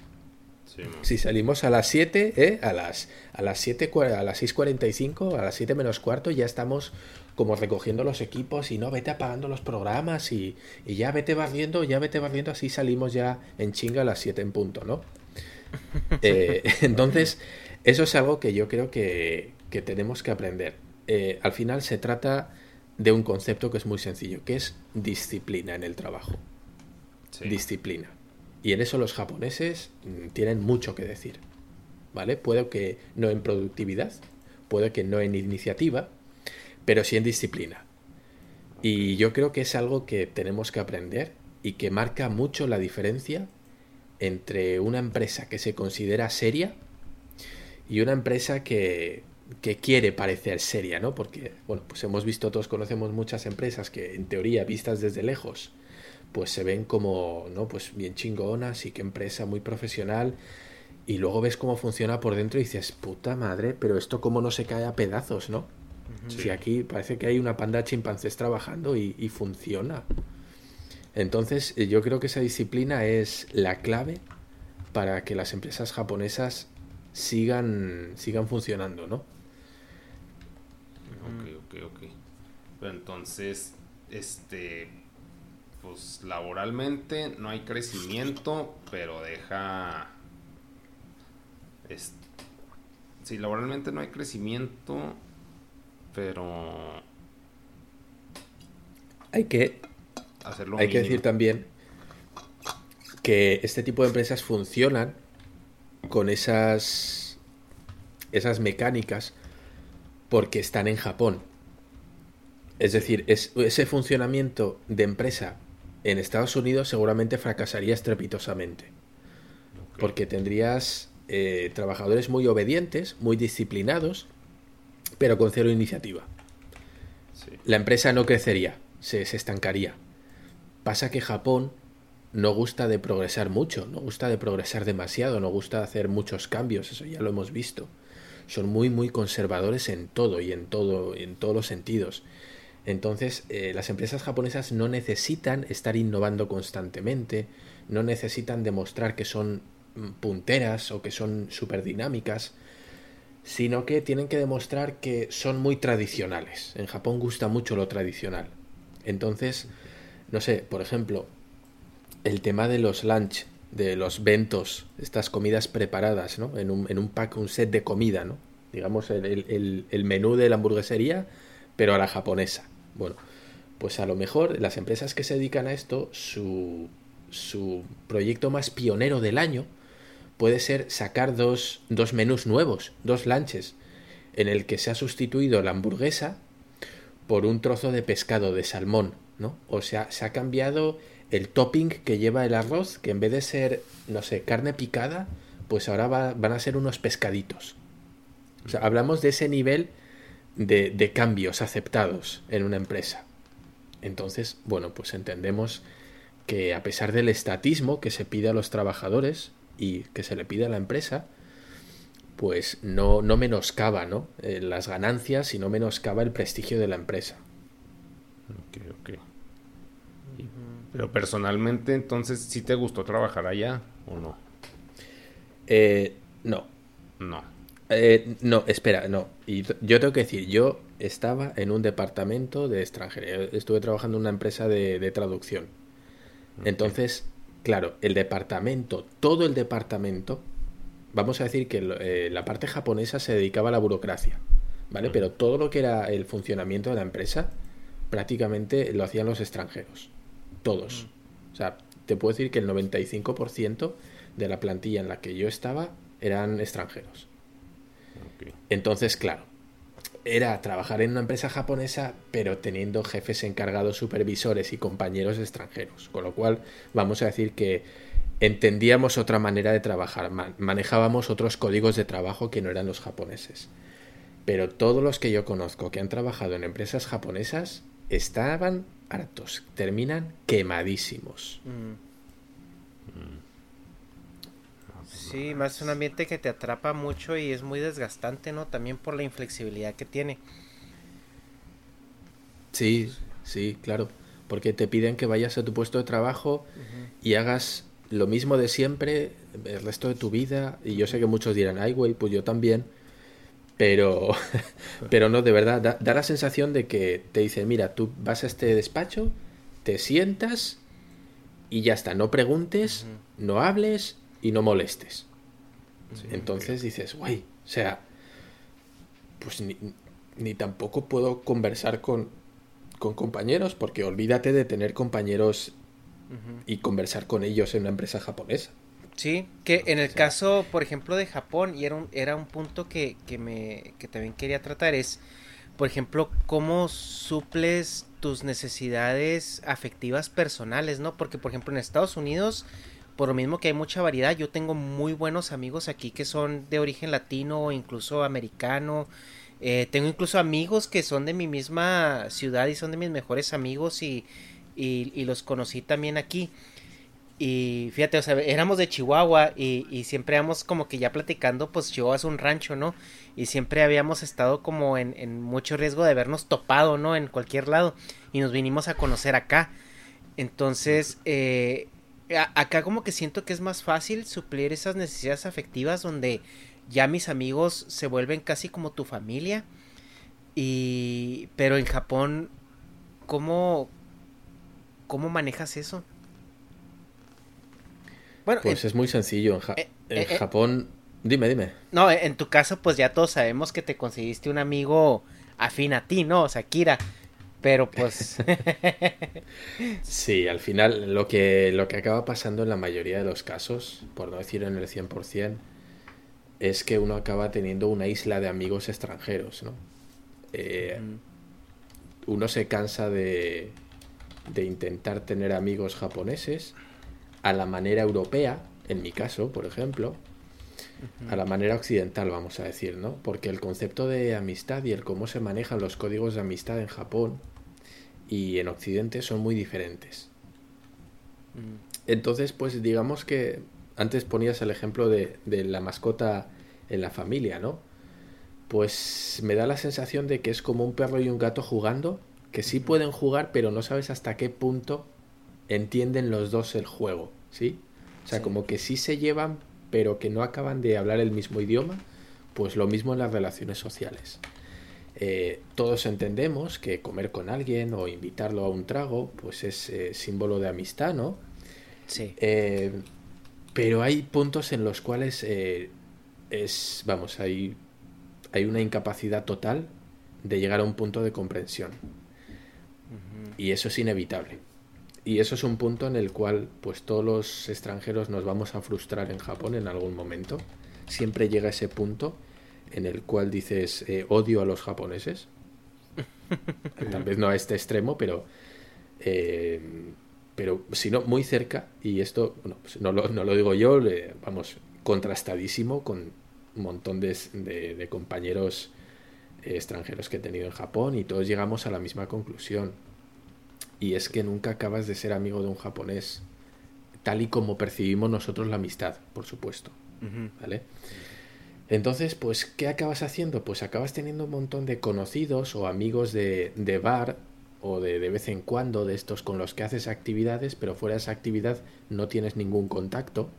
Si salimos a las 7, ¿eh? a las a las 7 a las 6:45, a las 7 menos cuarto ya estamos como recogiendo los equipos y no vete apagando los programas y, y ya vete barriendo, ya vete barriendo, así salimos ya en chinga a las 7 en punto, ¿no? Eh, entonces, eso es algo que yo creo que, que tenemos que aprender. Eh, al final se trata de un concepto que es muy sencillo, que es disciplina en el trabajo. Disciplina. Y en eso los japoneses mm, tienen mucho que decir. ¿Vale? Puede que no en productividad, puede que no en iniciativa, pero sí en disciplina. Y yo creo que es algo que tenemos que aprender y que marca mucho la diferencia entre una empresa que se considera seria y una empresa que, que quiere parecer seria, ¿no? Porque, bueno, pues hemos visto, todos conocemos muchas empresas que en teoría, vistas desde lejos, pues se ven como, ¿no? Pues bien chingonas y qué empresa muy profesional. Y luego ves cómo funciona por dentro y dices, puta madre, pero esto cómo no se cae a pedazos, ¿no? Si aquí parece que hay una panda de chimpancés trabajando y, y funciona. Entonces, eh, yo creo que esa disciplina es la clave para que las empresas japonesas sigan, sigan funcionando, ¿no? Ok, ok, ok. Pero entonces, este, pues laboralmente no hay crecimiento, pero deja... sí, laboralmente no hay crecimiento, pero... Hay que... Hacerlo hay que decir también que este tipo de empresas funcionan con esas esas mecánicas porque están en Japón. Es decir, ese funcionamiento de empresa en Estados Unidos seguramente fracasaría estrepitosamente. Porque tendrías eh, trabajadores muy obedientes, muy disciplinados, pero con cero iniciativa. La empresa no crecería, se, se estancaría. Pasa que Japón no gusta de progresar mucho, no gusta de progresar demasiado, no gusta de hacer muchos cambios, eso ya lo hemos visto. Son muy muy conservadores en todo y en todo en todos los sentidos. Entonces, eh, las empresas japonesas no necesitan estar innovando constantemente, no necesitan demostrar que son mm, punteras o que son súper dinámicas, sino que tienen que demostrar que son muy tradicionales. En Japón gusta mucho lo tradicional. Entonces, no sé, por ejemplo, el tema de los lunch, de los ventos, estas comidas preparadas, ¿no? En un, en un pack, un set de comida, ¿no? Digamos, el, el menú de la hamburguesería, pero a la japonesa. Bueno, pues a lo mejor las empresas que se dedican a esto, su, su proyecto más pionero del año puede ser sacar dos, dos menús nuevos, dos lanches, en el que se ha sustituido la hamburguesa por un trozo de pescado de salmón, ¿no? O sea, se ha cambiado el topping que lleva el arroz, que en vez de ser, no sé, carne picada, pues ahora van a ser unos pescaditos. O sea, hablamos de ese nivel de, cambios aceptados en una empresa. Entonces, bueno, pues entendemos que a pesar del estatismo que se pide a los trabajadores y que se le pide a la empresa, pues no, no menoscaba ¿no? Eh, las ganancias y no menoscaba el prestigio de la empresa. Ok, ok. Pero personalmente, entonces, ¿sí te gustó trabajar allá o no? Eh, no. No. Eh, no, espera, no. Y yo tengo que decir, yo estaba en un departamento de extranjería. Estuve trabajando en una empresa de, traducción. Entonces, claro, el departamento, todo el departamento, vamos a decir que eh, la parte japonesa se dedicaba a la burocracia, ¿vale? Pero todo lo que era el funcionamiento de la empresa, prácticamente lo hacían los extranjeros. Todos. O sea, te puedo decir que el 95% de la plantilla en la que yo estaba eran extranjeros. Entonces, claro, era trabajar en una empresa japonesa, pero teniendo jefes encargados, supervisores y compañeros extranjeros. Con lo cual, vamos a decir que entendíamos otra manera de trabajar, manejábamos otros códigos de trabajo que no eran los japoneses. Pero todos los que yo conozco que han trabajado en empresas japonesas estaban hartos, terminan quemadísimos. Mm. Sí, más un ambiente que te atrapa mucho y es muy desgastante, ¿no? También por la inflexibilidad que tiene. Sí, sí, claro. Porque te piden que vayas a tu puesto de trabajo y hagas lo mismo de siempre el resto de tu vida. Y yo sé que muchos dirán, ay, güey, pues yo también. Pero, pero no, de verdad, da, da, la sensación de que te dicen, mira, tú vas a este despacho, te sientas y ya está, no preguntes, no hables y no molestes. Entonces dices, guay, o sea, pues ni, ni tampoco puedo conversar con, con, compañeros, porque olvídate de tener compañeros y conversar con ellos en una empresa japonesa. Sí, que en el caso, por ejemplo, de Japón, y era un, era un punto que, que, me, que también quería tratar, es, por ejemplo, cómo suples tus necesidades afectivas personales, ¿no? Porque, por ejemplo, en Estados Unidos, por lo mismo que hay mucha variedad, yo tengo muy buenos amigos aquí que son de origen latino o incluso americano. Eh, tengo incluso amigos que son de mi misma ciudad y son de mis mejores amigos y, y, los conocí también aquí. Y fíjate, o sea, éramos de Chihuahua y, y, siempre íbamos como que ya platicando, pues Chihuahua es un rancho, ¿no? Y siempre habíamos estado como en, en mucho riesgo de habernos topado, ¿no? En cualquier lado. Y nos vinimos a conocer acá. Entonces, eh, acá como que siento que es más fácil suplir esas necesidades afectivas donde ya mis amigos se vuelven casi como tu familia. Y... Pero en Japón, ¿cómo... ¿Cómo manejas eso? Bueno, pues en, es muy sencillo. En, ja eh, en eh, Japón. Dime, dime. No, en tu caso, pues ya todos sabemos que te conseguiste un amigo afín a ti, ¿no? O sea, Kira. Pero pues. sí, al final lo que, lo que acaba pasando en la mayoría de los casos, por no decir en el 100%, es que uno acaba teniendo una isla de amigos extranjeros, ¿no? Eh, mm. Uno se cansa de, de intentar tener amigos japoneses a la manera europea, en mi caso, por ejemplo, a la manera occidental, vamos a decir, ¿no? Porque el concepto de amistad y el cómo se manejan los códigos de amistad en Japón y en Occidente son muy diferentes. Mm. Entonces, pues digamos que antes ponías el ejemplo de, de, la mascota en la familia, ¿no? Pues me da la sensación de que es como un perro y un gato jugando, que sí pueden jugar, pero no sabes hasta qué punto entienden los dos el juego, ¿sí? O sea, sí. como que sí se llevan, pero que no acaban de hablar el mismo idioma, pues lo mismo en las relaciones sociales. Eh, todos entendemos que comer con alguien o invitarlo a un trago, pues es eh, símbolo de amistad, ¿no? Sí. Eh, pero hay puntos en los cuales es, vamos, hay, hay una incapacidad total de llegar a un punto de comprensión. Uh -huh. Y eso es inevitable. Y eso es un punto en el cual pues todos los extranjeros nos vamos a frustrar en Japón en algún momento. Siempre llega ese punto en el cual dices eh, odio a los japoneses. Tal vez no a este extremo, pero eh, pero si no muy cerca y esto bueno, pues no, lo, no, lo, digo yo, eh, vamos contrastadísimo con un montón de, de, de compañeros extranjeros que he tenido en Japón y todos llegamos a la misma conclusión y es que nunca acabas de ser amigo de un japonés, tal y como percibimos nosotros la amistad, por supuesto. Uh -huh. ¿Vale? Entonces, pues, ¿qué acabas haciendo? Pues acabas teniendo un montón de conocidos o amigos de, de bar o de, de vez en cuando de estos con los que haces actividades, pero fuera de esa actividad no tienes ningún contacto.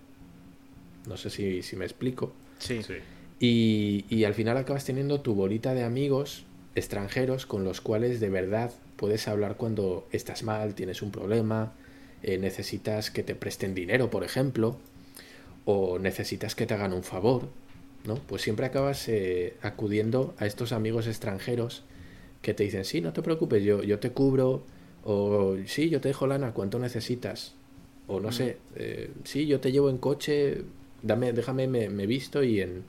No sé si, si me explico. Sí. sí. Y, y al final acabas teniendo tu bolita de amigos extranjeros con los cuales de verdad puedes hablar cuando estás mal, tienes un problema, eh, necesitas que te presten dinero, por ejemplo, o necesitas que te hagan un favor, ¿no? Pues siempre acabas eh, acudiendo a estos amigos extranjeros que te dicen, sí, no te preocupes, yo, yo te cubro, o sí, yo te dejo lana, ¿cuánto necesitas? O no mm. sé, eh, sí, yo te llevo en coche, dame, déjame, me, me visto y en,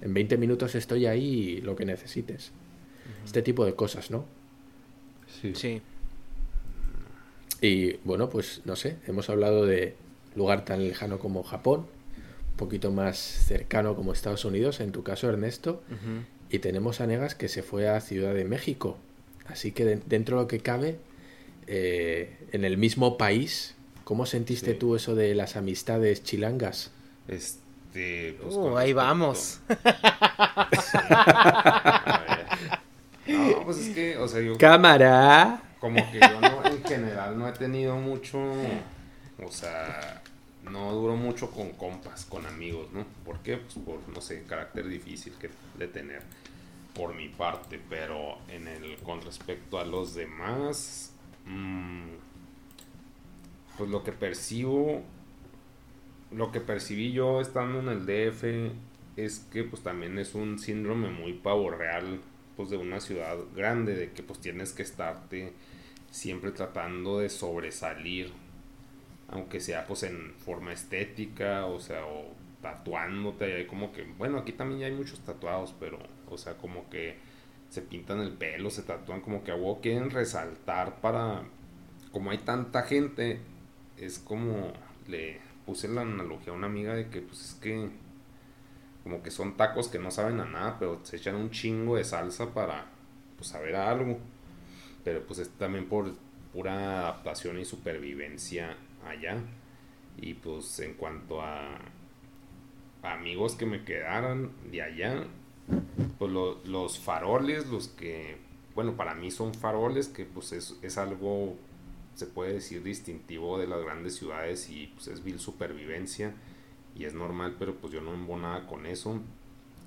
en 20 minutos estoy ahí lo que necesites. Mm. Este tipo de cosas, ¿no? Sí. sí. Y bueno, pues no sé, hemos hablado de lugar tan lejano como Japón, un poquito más cercano como Estados Unidos, en tu caso Ernesto, uh -huh. y tenemos a Negas que se fue a Ciudad de México. Así que de dentro de lo que cabe, eh, en el mismo país, ¿cómo sentiste sí. tú eso de las amistades chilangas? Es, Este, pues, Uh, ahí vamos. No, pues es que, o sea, yo Cámara. como que yo no, en general no he tenido mucho, o sea, no duro mucho con compas, con amigos, ¿no? ¿Por qué? Pues por, no sé, carácter difícil que de tener por mi parte, pero en el, con respecto a los demás, mm, pues lo que percibo, lo que percibí yo estando en el DF es que pues también es un síndrome muy pavo real pues de una ciudad grande de que pues tienes que estarte siempre tratando de sobresalir aunque sea pues en forma estética o sea o tatuándote hay como que bueno aquí también ya hay muchos tatuados pero o sea como que se pintan el pelo se tatúan como que a huevo quieren resaltar para como hay tanta gente es como le puse la analogía a una amiga de que pues es que como que son tacos que no saben a nada, pero se echan un chingo de salsa para pues saber a algo. Pero pues es también por pura adaptación y supervivencia allá. Y pues en cuanto a amigos que me quedaron de allá, pues lo- los faroles, los que, bueno, para mí son faroles, que pues es, es algo, se puede decir, distintivo de las grandes ciudades y pues es vil supervivencia y es normal, pero pues yo no embo nada con eso.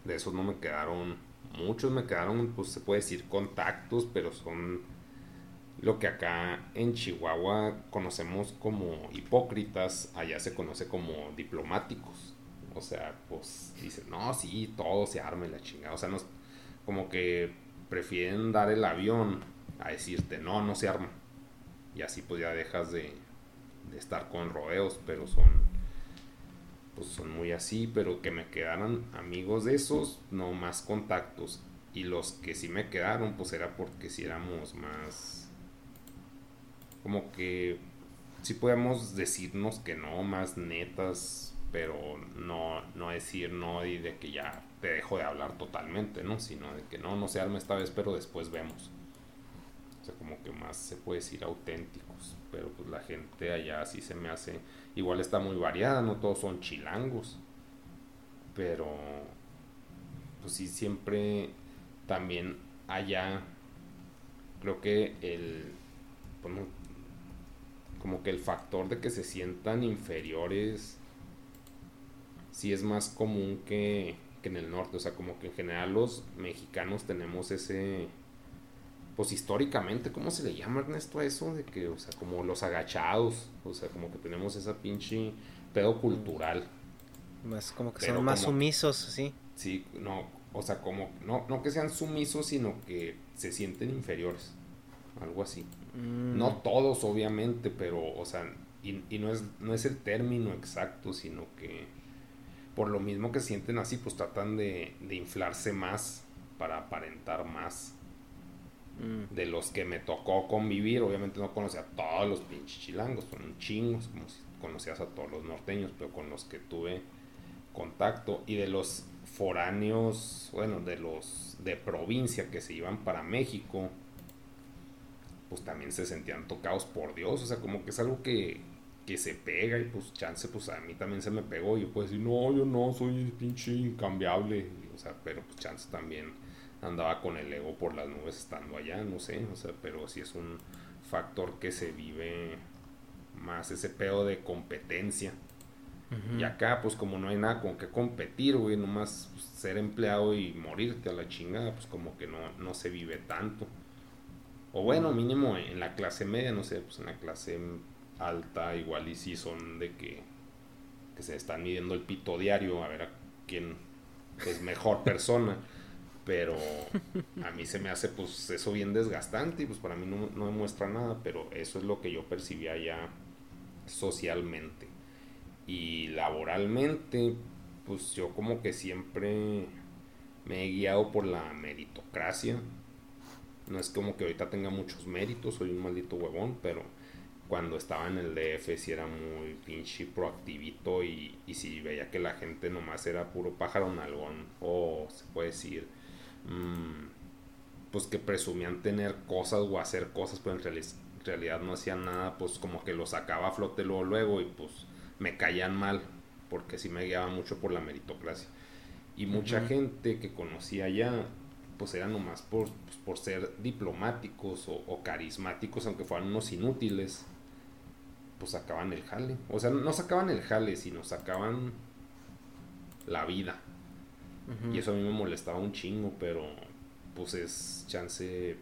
De esos no me quedaron muchos, me quedaron, pues se puede decir contactos, pero son lo que acá en Chihuahua conocemos como hipócritas, allá se conoce como diplomáticos. O sea, pues dicen, no, sí, todo se arma y la chingada. O sea, no, es- como que prefieren dar el avión a decirte, no, no se arma. Y así pues ya dejas de, de estar con rodeos, pero son pues son muy así, pero que me quedaran amigos de esos, no más contactos. Y los que sí me quedaron, pues era porque si éramos más. Como que sí podíamos decirnos que no, más netas, pero no, no decir no y de que ya te dejo de hablar totalmente, ¿no? Sino de que no, no se arma esta vez, pero después vemos. O sea, como que más se puede decir auténticos. Pero pues la gente allá sí se me hace. Igual está muy variada, no todos son chilangos. Pero. Pues sí, siempre. También allá. Creo que el. bueno, como que el factor de que se sientan inferiores. Sí es más común que, que en el norte. O sea, como que en general los mexicanos tenemos ese pues históricamente, ¿cómo se le llama Ernesto a eso? De que, o sea, como los agachados, o sea, como que tenemos esa pinche pedo cultural. Más como que Pero son más como- sumisos, sí. Sí, no, o sea, como, no, no que sean sumisos, sino que se sienten inferiores, algo así. Mm, No todos, obviamente, pero, o sea, y, y no, es, no es el término exacto, sino que por lo mismo que sienten así, pues tratan de, de inflarse más para aparentar más de los que me tocó convivir. Obviamente no conocí a todos los pinches chilangos, son chingos, como si conocías a todos los norteños, pero con los que tuve contacto. Y de los foráneos, bueno, de los de provincia que se iban para México, pues también se sentían tocados por Dios. O sea, como que es algo que, que se pega y pues chance, pues a mí también se me pegó. Yo puedo decir, no, yo no, soy pinche incambiable. O sea, pero pues chance también andaba con el ego por las nubes estando allá, no sé, o sea, pero sí es un factor que se vive más ese pedo de competencia. Y acá, pues como no hay nada con que competir, güey, nomás pues, ser empleado y morirte a la chingada, pues como que no, no se vive tanto. O bueno, mínimo en la clase media, no sé, pues en la clase alta igual y sí son de que, que se están midiendo el pito diario a ver a quién es mejor persona. Pero a mí se me hace pues eso bien desgastante y pues para mí no, no me muestra nada, pero eso es lo que yo percibía ya socialmente. Y laboralmente, pues yo como que siempre me he guiado por la meritocracia. No es como que ahorita tenga muchos méritos, soy un maldito huevón, pero cuando estaba en el DF sí era muy pinche proactivito y, y si veía que la gente nomás era puro pájaro nalgón o se puede decir pues que presumían tener cosas o hacer cosas pero en, reali- realidad no hacían nada pues como que lo sacaba a flote luego luego y pues me caían mal porque sí me guiaba mucho por la meritocracia. Y mucha gente que conocía allá, pues era nomás por, pues, por ser diplomáticos o, o, carismáticos, aunque fueran unos inútiles, pues sacaban el jale. O sea, no sacaban el jale, sino sacaban la vida. Y eso a mí me molestaba un chingo, pero pues es chance,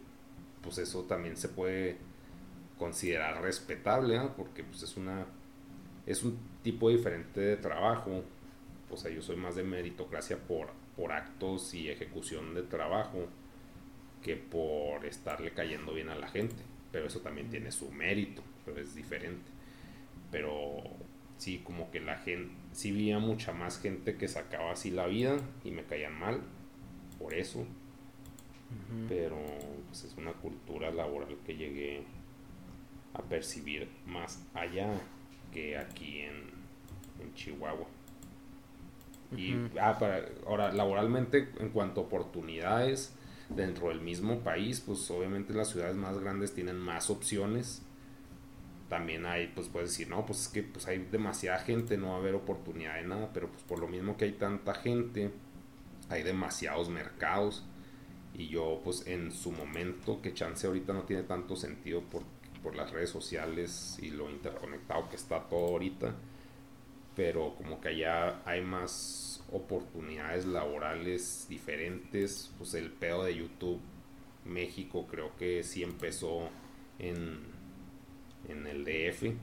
pues eso también se puede considerar respetable, porque pues es una es un tipo diferente de trabajo. O sea, yo soy más de meritocracia por, por actos y ejecución de trabajo que por estarle cayendo bien a la gente. Pero eso también tiene su mérito, pero es diferente. Pero sí, como que la gente, sí veía mucha más gente que sacaba así la vida y me caían mal por eso. Pero pues, es una cultura laboral que llegué a percibir más allá que aquí en, Chihuahua. Y ah, para, ahora, laboralmente, en cuanto a oportunidades dentro del mismo país, pues obviamente las ciudades más grandes tienen más opciones. También hay, pues puedes decir, no, pues es que pues hay demasiada gente, no va a haber oportunidad de nada, pero pues por lo mismo que hay tanta gente, hay demasiados mercados. Y yo, pues en su momento, que chance ahorita no tiene tanto sentido por, por las redes sociales y lo interconectado que está todo ahorita, pero como que allá hay más oportunidades laborales diferentes, pues el pedo de YouTube México creo que sí empezó en, en el DF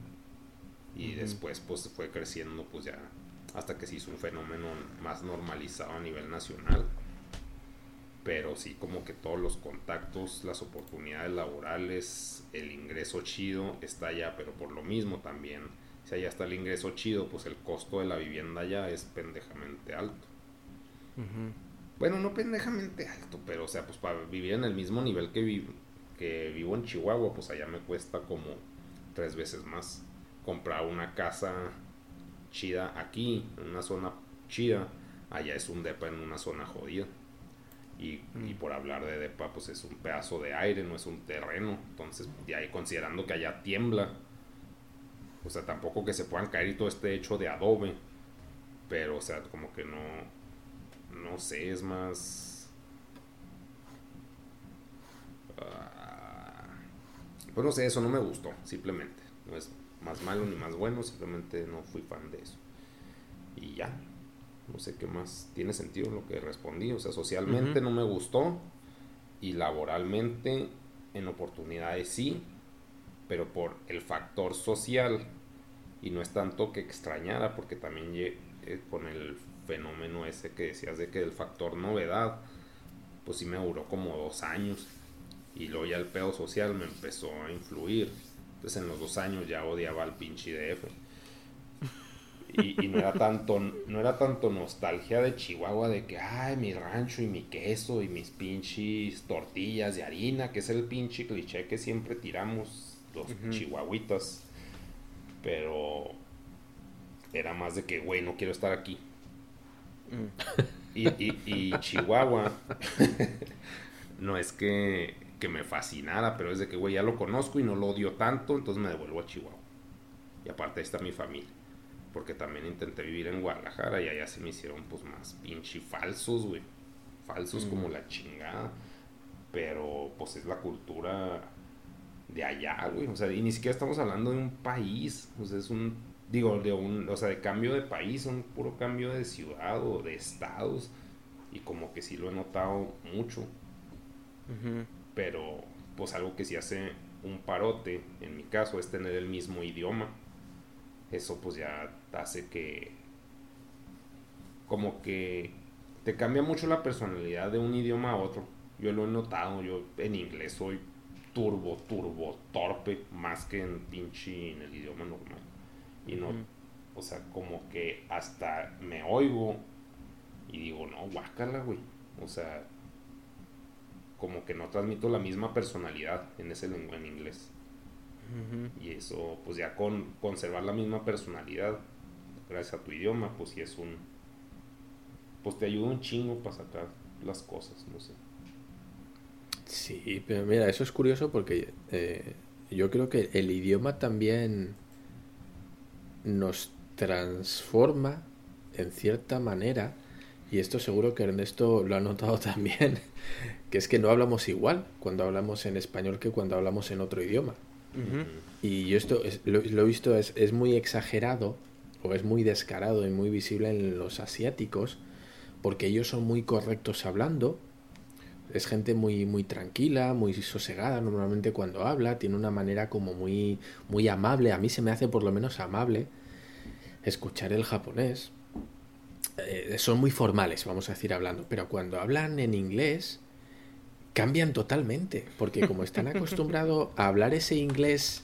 y después pues fue creciendo pues ya hasta que se hizo un fenómeno más normalizado a nivel nacional. Pero sí como que todos los contactos, las oportunidades laborales, el ingreso chido está allá, pero por lo mismo también, si allá está el ingreso chido, pues el costo de la vivienda allá es pendejamente alto. Bueno, no pendejamente alto, pero o sea, pues para vivir en el mismo nivel que, vivo que vivo en Chihuahua, pues allá me cuesta como tres veces más comprar una casa chida aquí, en una zona chida, allá es un depa en una zona jodida. Y, y, por hablar de depa, pues es un pedazo de aire, no es un terreno. Entonces, de ahí considerando que allá tiembla, o sea, tampoco que se puedan caer y todo esté hecho de adobe, pero, o sea, como que no, no sé, es más... Uh, pues no sé, eso no me gustó, simplemente. No es más malo ni más bueno, simplemente no fui fan de eso. Y ya, no sé qué más tiene sentido lo que respondí. O sea, socialmente no me gustó y laboralmente en oportunidades sí, pero por el factor social y no es tanto que extrañara, porque también eh, con el fenómeno ese que decías de que el factor novedad, pues sí me duró como dos años y luego ya el pedo social me empezó a influir. Entonces en los dos años ya odiaba al pinche DF y, no era tanto no era tanto nostalgia de Chihuahua de que ay mi rancho y mi queso y mis pinches tortillas de harina que es el pinche cliché que siempre tiramos los chihuahuitas pero era más de que güey no quiero estar aquí mm. y, Chihuahua no es que, que me fascinara pero es de que güey ya lo conozco y no lo odio tanto entonces me devuelvo a Chihuahua y aparte está mi familia porque también intenté vivir en Guadalajara y allá se me hicieron pues más pinche falsos, güey. Falsos como la chingada. Pero pues es la cultura de allá, güey. O sea, y ni siquiera estamos hablando de un país. O sea, es un, digo, de un, o sea, de cambio de país, un puro cambio de ciudad o de estados. Y como que sí lo he notado mucho. Pero pues algo que sí hace un parote, en mi caso, es tener el mismo idioma eso pues ya hace que como que te cambia mucho la personalidad de un idioma a otro. Yo lo he notado, yo en inglés soy turbo, turbo, torpe, más que en pinche en el idioma normal. Y no, o sea, como que hasta me oigo y digo, no, guácala, güey. O sea, como que no transmito la misma personalidad en ese lenguaje en inglés. Y eso, pues ya con conservar la misma personalidad, gracias a tu idioma, pues sí es un... Pues te ayuda un chingo para sacar las cosas, no sé. Sí, pero mira, eso es curioso porque eh, yo creo que el idioma también nos transforma en cierta manera, y esto seguro que Ernesto lo ha notado también, que es que no hablamos igual cuando hablamos en español que cuando hablamos en otro idioma. Y yo esto lo, he visto, es, es muy exagerado o es muy descarado y muy visible en los asiáticos, porque ellos son muy correctos hablando, es gente muy muy tranquila, muy sosegada normalmente cuando habla, tiene una manera como muy muy amable, a mí se me hace por lo menos amable escuchar el japonés. Eh, son muy formales, vamos a decir hablando, pero cuando hablan en inglés cambian totalmente, porque como están acostumbrados a hablar ese inglés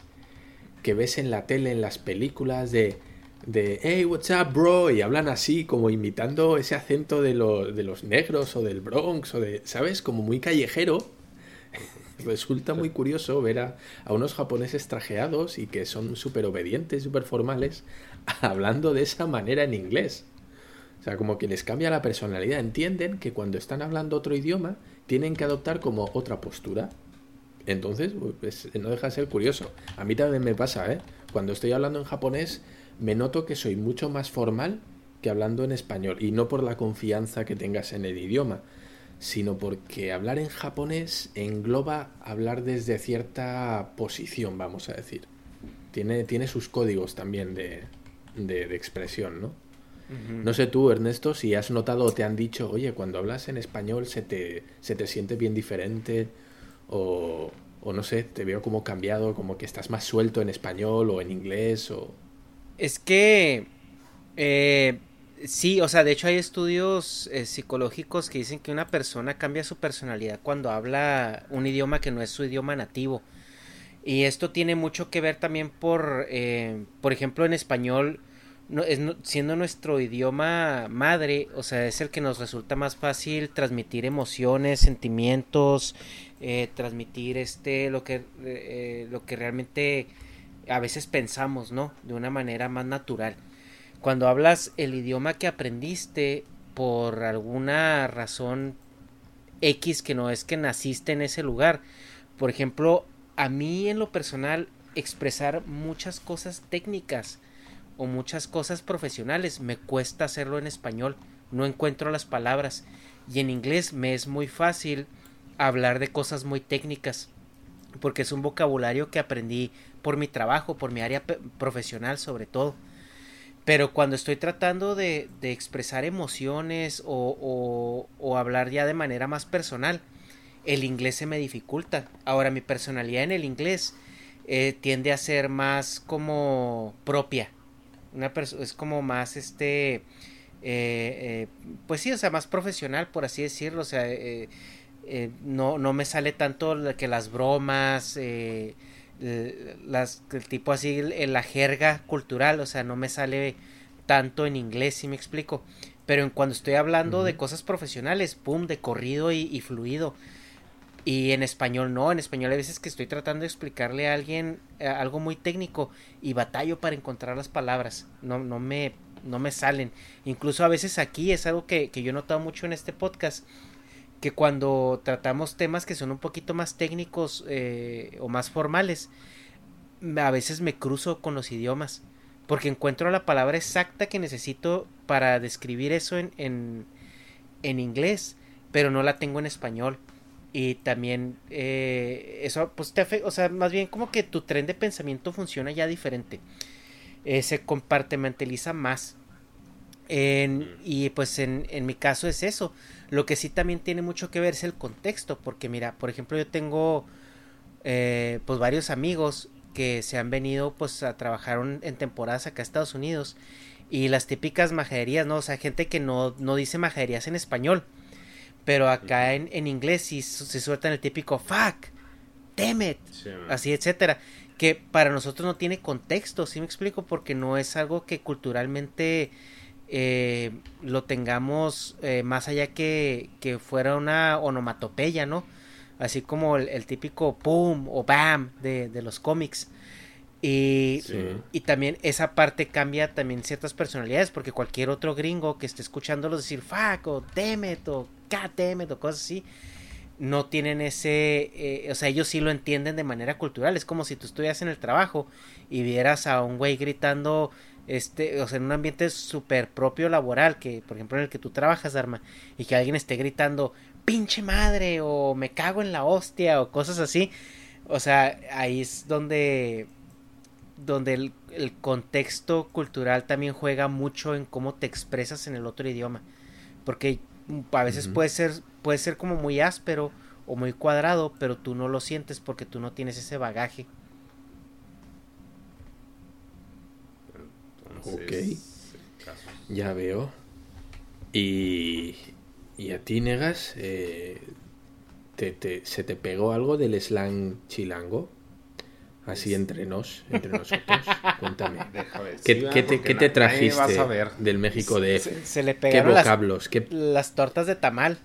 que ves en la tele, en las películas de de hey, what's up, bro? Y hablan así, como imitando ese acento de, de los negros o del Bronx o de, ¿sabes? Como muy callejero. Resulta muy curioso ver a, unos japoneses trajeados y que son súper obedientes, súper formales, hablando de esa manera en inglés. Sea, como que les cambia la personalidad. Entienden que cuando están hablando otro idioma, tienen que adoptar como otra postura. Entonces, pues, no deja de ser curioso. A mí también me pasa, ¿eh? Cuando estoy hablando en japonés, me noto que soy mucho más formal que hablando en español. Y no por la confianza que tengas en el idioma, sino porque hablar en japonés engloba hablar desde cierta posición, vamos a decir. Tiene, tiene sus códigos también de, de, expresión, ¿no? No sé tú, Ernesto, si has notado o te han dicho, oye, cuando hablas en español se te, se te siente bien diferente o, o no sé, te veo como cambiado, como que estás más suelto en español o en inglés o... Es que eh, sí, o sea, de hecho hay estudios eh, psicológicos que dicen que una persona cambia su personalidad cuando habla un idioma que no es su idioma nativo. Y esto tiene mucho que ver también por, eh, por ejemplo, en español, no, es, siendo nuestro idioma madre, o sea, es el que nos resulta más fácil transmitir emociones, sentimientos, transmitir este, lo que, lo que realmente a veces pensamos, ¿no? De una manera más natural. Cuando hablas el idioma que aprendiste por alguna razón X que no es que naciste en ese lugar. Por ejemplo, a mí en lo personal expresar muchas cosas técnicas o muchas cosas profesionales me cuesta hacerlo en español. No encuentro las palabras. Y en inglés me es muy fácil hablar de cosas muy técnicas porque es un vocabulario que aprendí por mi trabajo, por mi área profesional sobre todo. Pero cuando estoy tratando de, de expresar emociones o, o, hablar ya de manera más personal, el inglés se me dificulta. Ahora mi personalidad en el inglés eh, tiende a ser más como propia. Una es como más este... Eh, eh, pues sí, o sea, más profesional, por así decirlo. O sea, eh, eh, no, no me sale tanto que las bromas, eh, las, el tipo así, la jerga cultural, o sea, no me sale tanto en inglés, si me explico. Pero en cuando estoy hablando de cosas profesionales, pum, de corrido y, fluido. Y en español no, en español hay veces que estoy tratando de explicarle a alguien eh, algo muy técnico y batallo para encontrar las palabras. No, no, me, no me salen. Incluso a veces aquí es algo que, que yo he notado mucho en este podcast que cuando tratamos temas que son un poquito más técnicos eh, o más formales, a veces me cruzo con los idiomas, porque encuentro la palabra exacta que necesito para describir eso en, en, en inglés, pero no la tengo en español. Y también eh, eso, pues te afecta, o sea, más bien como que tu tren de pensamiento funciona ya diferente. Eh, se compartimentaliza más. y pues en, en mi caso es eso. Lo que sí también tiene mucho que ver es el contexto, porque mira, por ejemplo, yo tengo eh, pues varios amigos que se han venido pues a trabajar en temporadas acá a Estados Unidos y las típicas majaderías, ¿no? O sea, gente que no, no dice majaderías en español, pero acá en, en inglés sí se sueltan el típico fuck, damn it, así, etcétera, que para nosotros no tiene contexto, ¿sí me explico? Porque no es algo que culturalmente eh, lo tengamos eh, más allá que, que, fuera una onomatopeya, ¿no? Así como el, típico pum o bam de, de los cómics. Y, y, también esa parte cambia también ciertas personalidades, porque cualquier otro gringo que esté escuchándolo decir fuck o damn o god o cosas así, no tienen ese, eh, o sea, ellos sí lo entienden de manera cultural. Es como si tú estuvieras en el trabajo y vieras a un güey gritando, este, o sea, en un ambiente súper propio laboral, que por ejemplo en el que tú trabajas, Arma, y que alguien esté gritando, pinche madre, o me cago en la hostia, o cosas así. O sea, ahí es donde, donde el, el contexto cultural también juega mucho en cómo te expresas en el otro idioma. Porque a veces puede ser puede ser como muy áspero o muy cuadrado, pero tú no lo sientes porque tú no tienes ese bagaje. ok. Ya veo. Y, y a ti, Negas, eh, te, te, ¿se te pegó algo del slang chilango? Así entre nos, entre nosotros. Cuéntame. ¿Qué, ¿qué, te, ¿qué te trajiste del México de se, se le pegaron ¿Qué vocablos? Las, ¿Qué... las tortas de tamal.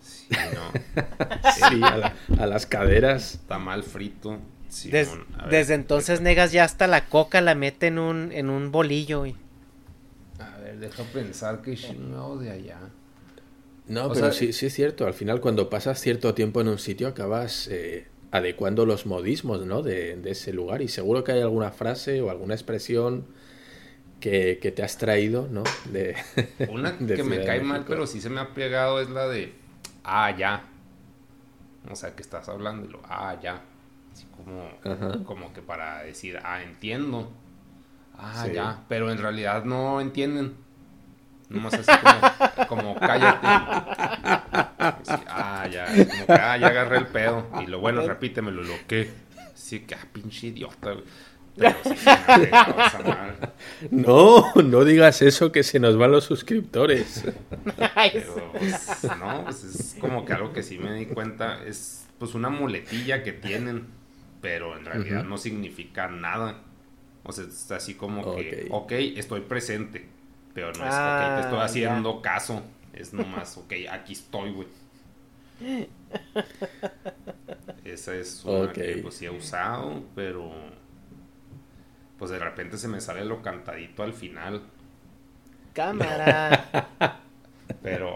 Sí, no. sí, a, la, a, las caderas. Tamal frito. Sí, Des, no, desde entonces Negas ya hasta la coca la mete en un, en un bolillo. Y... A ver, deja pensar que chingado de allá. No, o pero sea, sí, sí es cierto. Al final, cuando pasas cierto tiempo en un sitio, acabas eh, adecuando los modismos ¿no? de, de, ese lugar. Y seguro que hay alguna frase o alguna expresión que, que te has traído, ¿no? De, Una de que me cae mal, pero sí se me ha pegado, es la de ah, ya. O sea, que estás hablando y lo, ah, ya. Así como, como que para decir, ah, entiendo. Ah, sí. ya. Pero en realidad no entienden. Nomás así como, como cállate. Así, ah, ya. Como que, ah, ya agarré el pedo. Y lo bueno, repítemelo, lo que. Sí, que, ah, pinche idiota. Pero sí, no, no digas eso que se nos van los suscriptores. Pero, pues, no, pues es como que algo que sí me di cuenta es pues una muletilla que tienen, pero en realidad uh -huh. no significa nada. O sea, es así como que, ok, estoy presente, pero no es, ah, ok, te estoy haciendo ya. caso. Es nomás, ok, aquí estoy, güey. Esa es una okay. que pues sí he usado, pero pues de repente se me sale lo cantadito al final. Cámara. Pero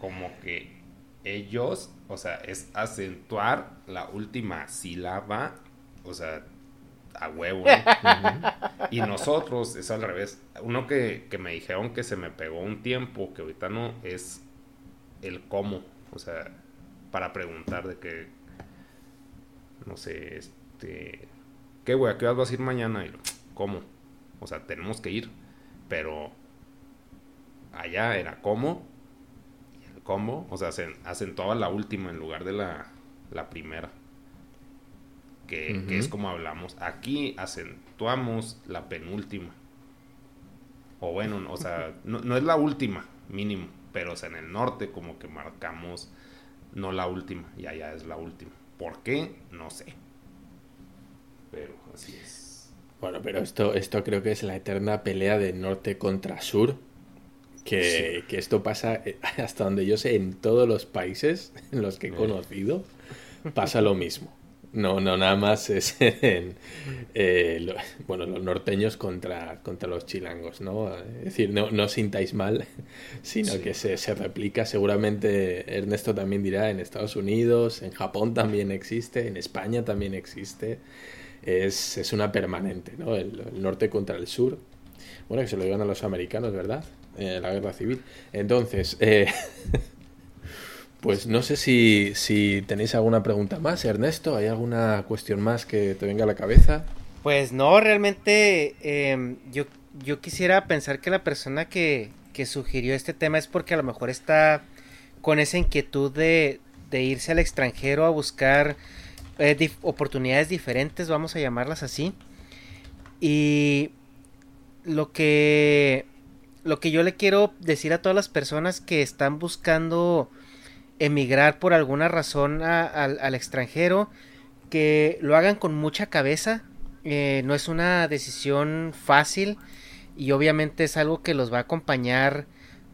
como que ellos, o sea, es acentuar la última sílaba, o sea, a huevo. ¿no? y nosotros es al revés. Uno que, que me dijeron que se me pegó un tiempo, que ahorita no, es el cómo. O sea, para preguntar de que, no sé, este ¿qué, güey? ¿A qué vas a ir mañana? Y lo, ¿cómo? O sea, tenemos que ir. Pero allá era cómo. Y el cómo, o sea, se acentuaba la última en lugar de la, la primera. Que, uh -huh. que, es como hablamos. Aquí acentuamos la penúltima. O bueno, o sea, no, no, es la última, mínimo. Pero o sea, en el norte como que marcamos no la última. Y allá es la última. ¿Por qué? No sé pero así es. Bueno, pero esto, esto creo que es la eterna pelea de norte contra sur. Que, sí. que, esto pasa, eh, hasta donde yo sé, en todos los países en los que he conocido, pasa lo mismo. No, no, nada más es en, eh, lo, bueno, los norteños contra, contra los chilangos, ¿no? Es decir, no, no sintáis mal, sino sí. que se, se, replica. Seguramente Ernesto también dirá en Estados Unidos, en Japón también existe, en España también existe es, es una permanente, ¿no? El, el, norte contra el sur. Bueno, que se lo digan a los americanos, ¿verdad? Eh, la guerra civil. Entonces, eh, pues no sé si, si tenéis alguna pregunta más, Ernesto. ¿Hay alguna cuestión más que te venga a la cabeza? Pues no, realmente eh, yo, yo quisiera pensar que la persona que, que sugirió este tema es porque a lo mejor está con esa inquietud de, de irse al extranjero a buscar eh, oportunidades diferentes, vamos a llamarlas así. Y lo que lo que yo le quiero decir a todas las personas que están buscando emigrar por alguna razón a, al extranjero, que lo hagan con mucha cabeza. Eh, no es una decisión fácil y obviamente es algo que los va a acompañar,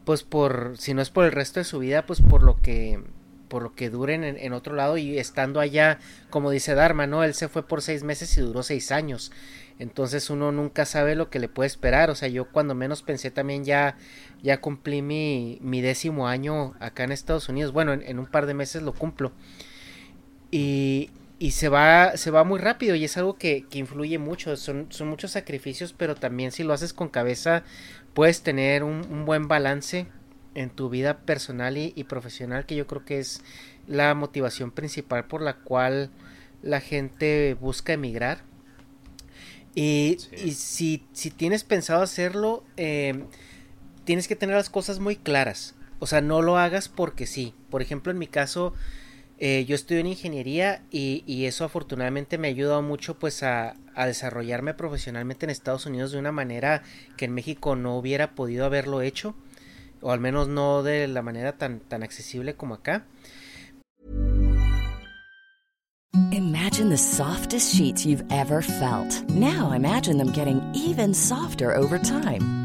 pues por, si no es por el resto de su vida, pues por lo que por lo que duren en, otro lado y estando allá, como dice Dharma, ¿no? Él se fue por seis meses y duró seis años. Entonces uno nunca sabe lo que le puede esperar. O sea, yo cuando menos pensé también ya, ya cumplí mi, mi décimo año acá en Estados Unidos. Bueno, en, un par de meses lo cumplo. Y, y se va, se va muy rápido y es algo que, que influye mucho. Son, son, muchos sacrificios, pero también si lo haces con cabeza puedes tener un, un buen balance en tu vida personal y, profesional, que yo creo que es la motivación principal por la cual la gente busca emigrar. Y, si, si, tienes pensado hacerlo, em, tienes que tener las cosas muy claras. O sea, no lo hagas porque sí. Por ejemplo, en mi caso, eh, yo estudio en ingeniería y, eso afortunadamente me ha ayudado mucho pues a, a, desarrollarme profesionalmente en Estados Unidos de una manera que en México no hubiera podido haberlo hecho o al menos no de la manera tan, tan accesible como acá. Imagine the softest sheets you've ever felt. Now imagine them getting even softer over time.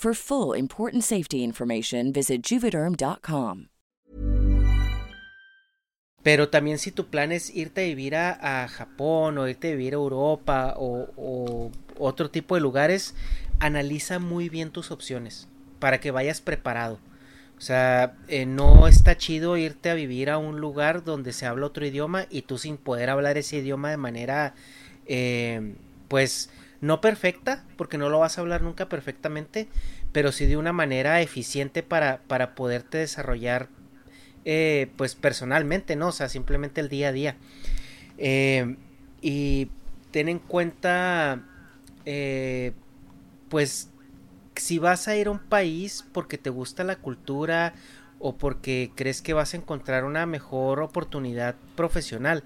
For full important safety information, visit juvederm.com. Pero también si tu plan es irte a vivir a, Japón o irte a vivir a Europa o, otro tipo de lugares, analiza muy bien tus opciones para que vayas preparado. O sea, eh, no está chido irte a vivir a un lugar donde se habla otro idioma y tú sin poder hablar ese idioma de manera, eh, pues, no perfecta, porque no lo vas a hablar nunca perfectamente, pero sí de una manera eficiente para, para poderte desarrollar eh, pues personalmente, ¿no? O sea, simplemente el día a día. Eh, y ten en cuenta, eh, pues, si vas a ir a un país porque te gusta la cultura o porque crees que vas a encontrar una mejor oportunidad profesional,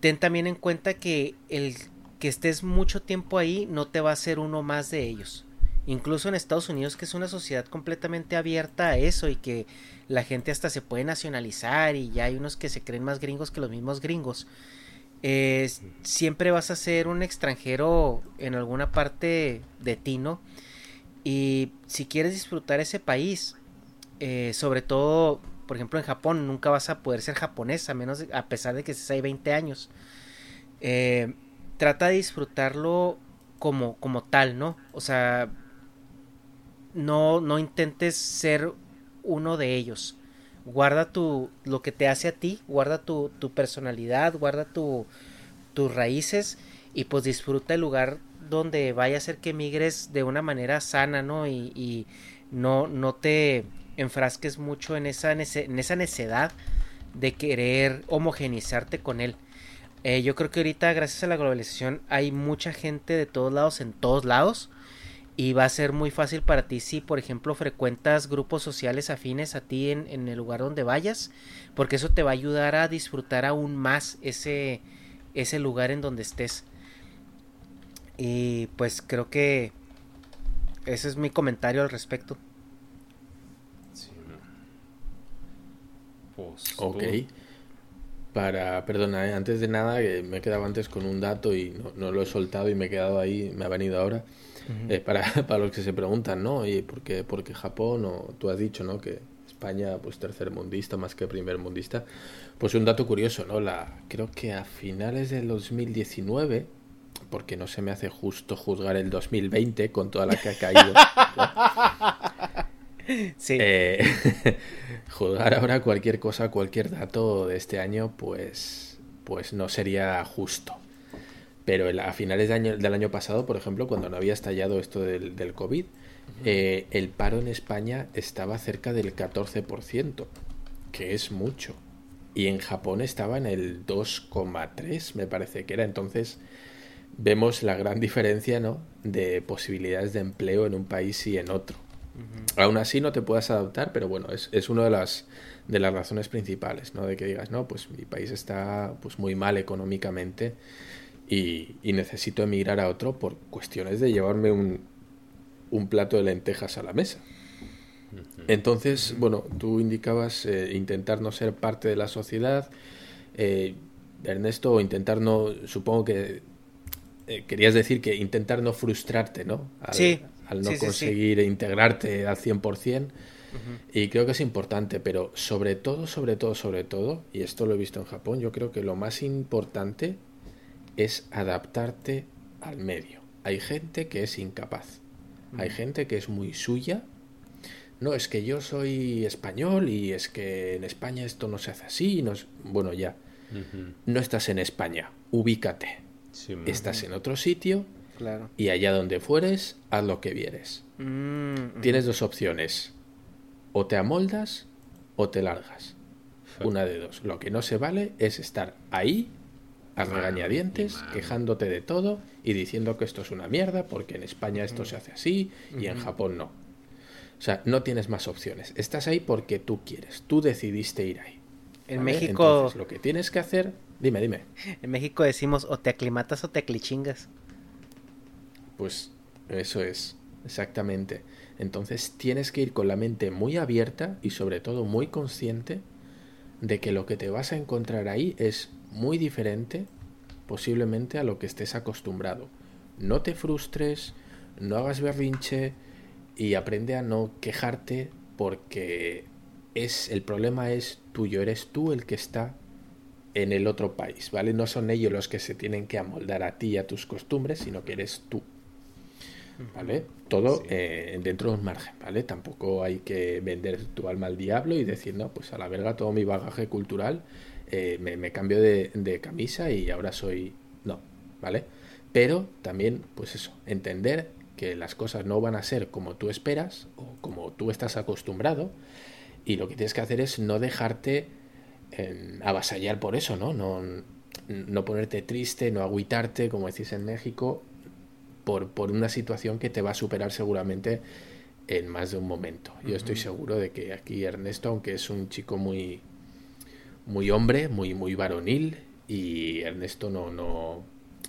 ten también en cuenta que el que estés mucho tiempo ahí no te va a hacer uno más de ellos. Incluso en Estados Unidos, que es una sociedad completamente abierta a eso y que la gente hasta se puede nacionalizar y ya hay unos que se creen más gringos que los mismos gringos. siempre vas a ser un extranjero en alguna parte de ti, ¿no? Y si quieres disfrutar ese país, eh, sobre todo, por ejemplo, en Japón, nunca vas a poder ser japonés, a menos a pesar de que estés ahí 20 años. Eh, trata de disfrutarlo como, como tal, ¿no? O sea, no, no intentes ser uno de ellos. Guarda tu, lo que te hace a ti, guarda tu, tu personalidad, guarda tu, tus raíces y pues disfruta el lugar donde vaya a ser que migres de una manera sana, ¿no? Y, y no, no te enfrasques mucho en esa, en esa necedad de querer homogenizarte con él. Eh, yo creo que ahorita, gracias a la globalización, hay mucha gente de todos lados, en todos lados. Y va a ser muy fácil para ti si, por ejemplo, frecuentas grupos sociales afines a ti en, en el lugar donde vayas. Porque eso te va a ayudar a disfrutar aún más ese, ese lugar en donde estés. Y pues creo que ese es mi comentario al respecto. Sí. Pues, ok. Para, perdona, eh, antes de nada, que me he quedado antes con un dato y no, lo he soltado y me he quedado ahí, me ha venido ahora. Eh, para, para los que se preguntan, ¿no? ¿Y por qué, por qué Japón? O tú has dicho, ¿no? Que España, pues tercer mundista más que primer mundista. Pues un dato curioso, ¿no? La, creo que a finales del 2019 porque no se me hace justo juzgar el 2020 con toda la que ha caído. sí. Juzgar ahora cualquier cosa, cualquier dato de este año, pues, pues no sería justo. Pero a finales de año, del año pasado, por ejemplo, cuando no había estallado esto del, del COVID, eh, el paro en España estaba cerca del 14%, que es mucho. Y en Japón estaba en el 2,3, me parece que era. Entonces, vemos la gran diferencia ¿no? de posibilidades de empleo en un país y en otro. Aún así no te puedas adaptar, pero bueno, es, es una de las, de las razones principales, ¿no? De que digas, no, pues mi país está pues muy mal económicamente y, y necesito emigrar a otro por cuestiones de llevarme un, un plato de lentejas a la mesa. Entonces, bueno, tú indicabas eh, intentar no ser parte de la sociedad, eh, Ernesto, o intentar no, supongo que eh, querías decir que intentar no frustrarte, ¿no? Al, sí. Al no conseguir integrarte al 100%. Y creo que es importante, pero sobre todo, sobre todo, sobre todo, y esto lo he visto en Japón, yo creo que lo más importante es adaptarte al medio. Hay gente que es incapaz. Hay gente que es muy suya. No, es que yo soy español y es que en España esto no se hace así. No Bueno, ya. No estás en España. Ubícate estás en otro sitio claro. y allá donde fueres, haz lo que vieres. Mm, Tienes dos opciones. O te amoldas o te largas. Una de dos. Lo que no se vale es estar ahí a regañadientes, quejándote de todo y diciendo que esto es una mierda porque en España esto se hace así y en Japón no. O sea, no tienes más opciones. Estás ahí porque tú quieres. Tú decidiste ir ahí. En México. Entonces, lo que tienes que hacer Dime, dime. En México decimos o te aclimatas o te aclichingas. Pues eso es, exactamente. Entonces tienes que ir con la mente muy abierta y sobre todo muy consciente de que lo que te vas a encontrar ahí es muy diferente posiblemente a lo que estés acostumbrado. No te frustres, no hagas berrinche y aprende a no quejarte porque es el problema es tuyo, eres tú el que está en el otro país, ¿vale? No son ellos los que se tienen que amoldar a ti y a tus costumbres, sino que eres tú. ¿Vale? Todo eh, dentro de un margen, ¿vale? Tampoco hay que vender tu alma al diablo y decir, no, pues a la verga todo mi bagaje cultural, eh, me, cambio de, de, camisa y ahora soy... No, ¿vale? Pero también, pues eso, entender que las cosas no van a ser como tú esperas o como tú estás acostumbrado y lo que tienes que hacer es no dejarte avasallar por eso, ¿no? ¿no? No ponerte triste, no agüitarte, como decís en México, por, por una situación que te va a superar seguramente en más de un momento. Yo estoy seguro de que aquí Ernesto, aunque es un chico muy, muy hombre, muy, muy varonil, y Ernesto no, no,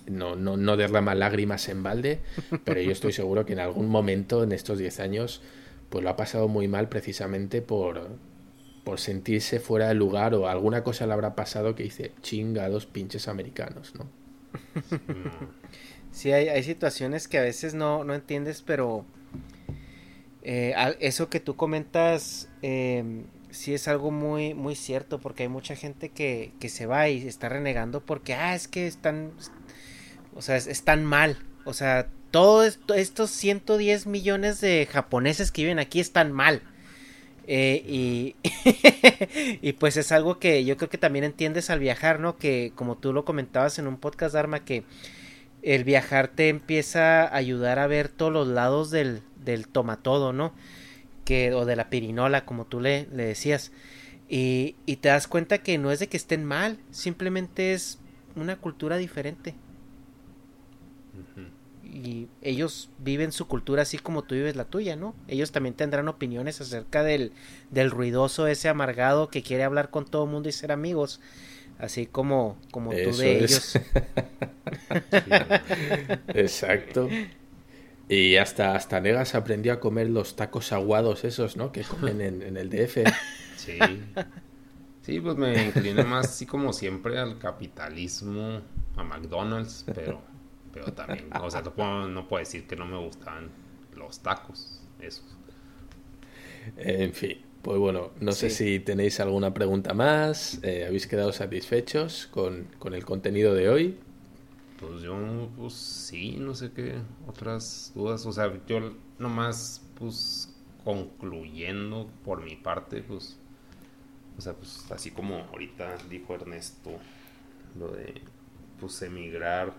no, no, no derrama lágrimas en balde, pero yo estoy seguro que en algún momento en estos 10 años pues lo ha pasado muy mal precisamente por, por sentirse fuera de lugar o alguna cosa le habrá pasado que dice chingados pinches americanos, ¿no? Sí, hay, hay situaciones que a veces no, no entiendes, pero eh, eso que tú comentas eh, sí es algo muy, muy cierto, porque hay mucha gente que, que se va y está renegando porque, ah, es que están, o sea, están mal, o sea, todos estos 110 millones de japoneses que viven aquí están mal. Eh, y, y pues es algo que yo creo que también entiendes al viajar, ¿no? Que como tú lo comentabas en un podcast, Arma, que el viajar te empieza a ayudar a ver todos los lados del, del todo ¿no? que, o de la pirinola, como tú le, le decías. Y, y te das cuenta que no es de que estén mal, simplemente es una cultura diferente. Y ellos viven su cultura así como tú vives la tuya, ¿no? Ellos también tendrán opiniones acerca del, del ruidoso, ese amargado que quiere hablar con todo el mundo y ser amigos. Así como, como tú de ellos. Exacto. Y hasta, hasta Negas aprendió a comer los tacos aguados esos, ¿no? Que comen en, en el DF. Sí. Sí, pues me incliné más así como siempre al capitalismo, a McDonald's, pero, pero también, o sea, no puedo, no puedo decir que no me gustaban los tacos, esos. En fin, pues bueno, no sé si tenéis alguna pregunta más, eh, ¿habéis quedado satisfechos con, con el contenido de hoy? Pues yo, pues sí, no sé qué otras dudas, o sea, yo nomás, pues concluyendo por mi parte, pues o sea, pues así como ahorita dijo Ernesto, lo de pues emigrar,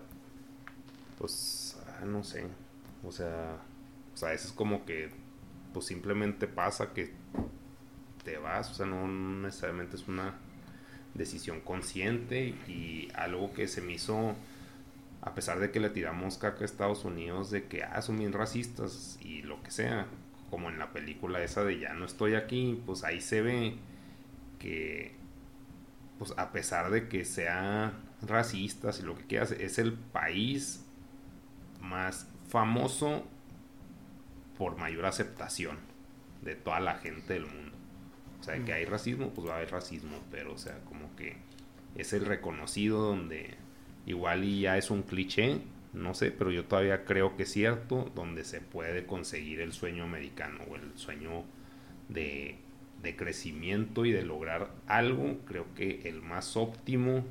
pues ah, no sé, o sea, o sea, eso es como que pues simplemente pasa que te vas, o sea, no necesariamente es una decisión consciente y algo que se me hizo a pesar de que le tiramos caca a Estados Unidos de que ah, son bien racistas y lo que sea, como en la película esa de ya no estoy aquí, pues ahí se ve que, pues a pesar de que sea racistas y lo que quieras, es el país más famoso por mayor aceptación de toda la gente del mundo. O sea, que hay racismo, pues va a haber racismo, pero o sea, como que es el reconocido donde igual y ya es un cliché, no sé, pero yo todavía creo que es cierto, donde se puede conseguir el sueño americano o el sueño de de crecimiento y de lograr algo, creo que el más óptimo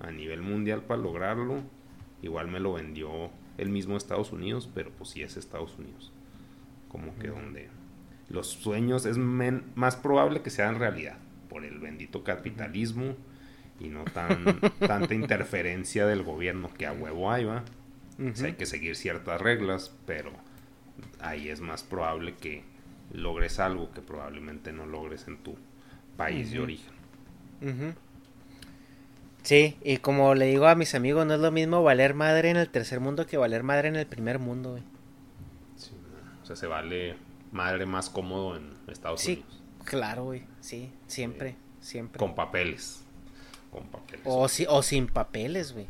a nivel mundial para lograrlo, igual me lo vendió el mismo Estados Unidos, pero pues sí es Estados Unidos. Como que donde los sueños es más probable que sean realidad por el bendito capitalismo y no tan tanta interferencia del gobierno que a huevo hay, ¿va? hay que seguir ciertas reglas, pero ahí es más probable que logres algo que probablemente no logres en tu país de origen. Sí, y como le digo a mis amigos, no es lo mismo valer madre en el tercer mundo que valer madre en el primer mundo, güey. o sea, se vale madre más cómodo en Estados sí, Unidos. Claro, güey, sí, siempre, siempre. Con papeles. Con papeles. O, si, o sin papeles, güey.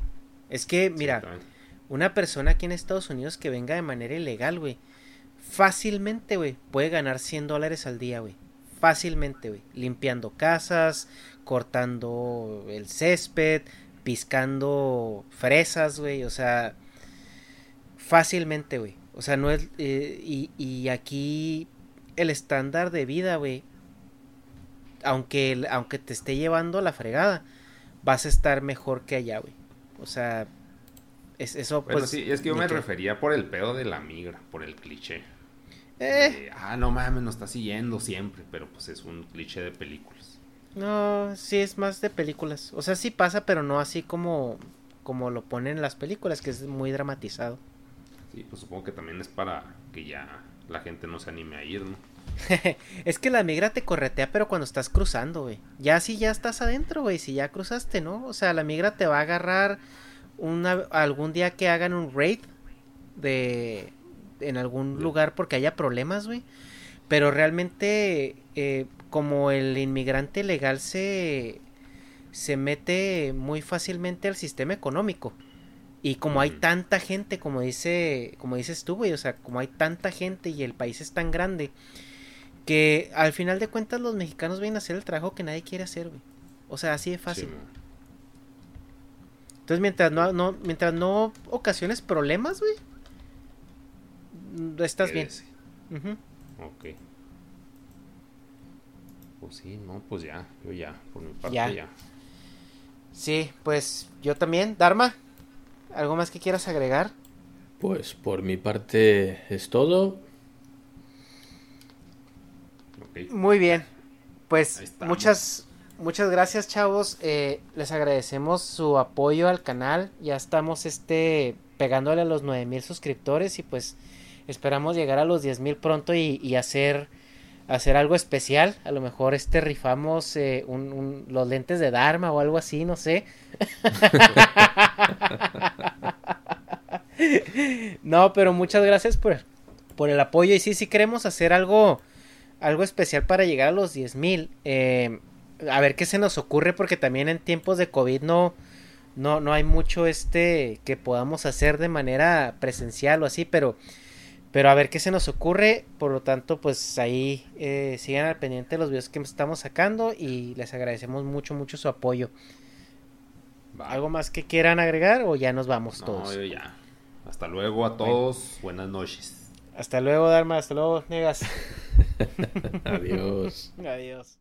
Es que, mira, una persona aquí en Estados Unidos que venga de manera ilegal, güey, fácilmente, güey, puede ganar 100 dólares al día, güey. Fácilmente, güey. Limpiando casas, cortando el césped, piscando fresas, güey. O sea, fácilmente, güey. O sea, no es... Eh, y, y, aquí el estándar de vida, güey. Aunque, aunque te esté llevando la fregada, vas a estar mejor que allá, güey. O sea, es, eso pues... sí, es que yo me refería por el pedo de la migra, por el cliché. Eh. ah, no mames, nos está siguiendo siempre, pero pues es un cliché de películas. No, sí es más de películas. O sea, sí pasa, pero no así como, como lo ponen en las películas, que es muy dramatizado. Sí, pues supongo que también es para que ya la gente no se anime a ir, ¿no? es que la migra te corretea, pero cuando estás cruzando, güey. Ya si ya estás adentro, güey, si ya cruzaste, ¿no? O sea, la migra te va a agarrar una, algún día que hagan un raid de, en algún lugar porque haya problemas, güey. Pero realmente, eh, como el inmigrante legal se, se mete muy fácilmente al sistema económico. Y como hay tanta gente, como dice, como dices tú, güey, o sea, como hay tanta gente y el país es tan grande, que al final de cuentas los mexicanos vienen a hacer el trabajo que nadie quiere hacer, güey. O sea, así de fácil. Entonces, mientras no, no, mientras no ocasiones problemas, güey, estás bien. Ok. Pues sí, no, pues ya, yo ya, por mi parte ya. Sí, pues yo también. Dharma, ¿algo más que quieras agregar? Pues por mi parte es todo. Muy bien. Pues muchas, muchas gracias, chavos. Eh, les agradecemos su apoyo al canal. Ya estamos este pegándole a los 9000 suscriptores y pues Esperamos llegar a los 10.000 pronto y, hacer hacer algo especial. A lo mejor este rifamos eh, los lentes de Dharma o algo así, no sé. no, pero muchas gracias por, por el apoyo. Y sí, sí queremos hacer algo, algo especial para llegar a los 10 mil. Eh, a ver qué se nos ocurre, porque también en tiempos de COVID no, no, no hay mucho este que podamos hacer de manera presencial o así, pero pero a ver qué se nos ocurre. Por lo tanto, pues ahí eh, sigan al pendiente de los videos que estamos sacando y les agradecemos mucho, mucho su apoyo. ¿Algo más que quieran agregar o ya nos vamos todos? Ya. Hasta luego a todos. Buenas noches. Hasta luego, Dharma. Hasta luego, Negas. Adiós. Adiós.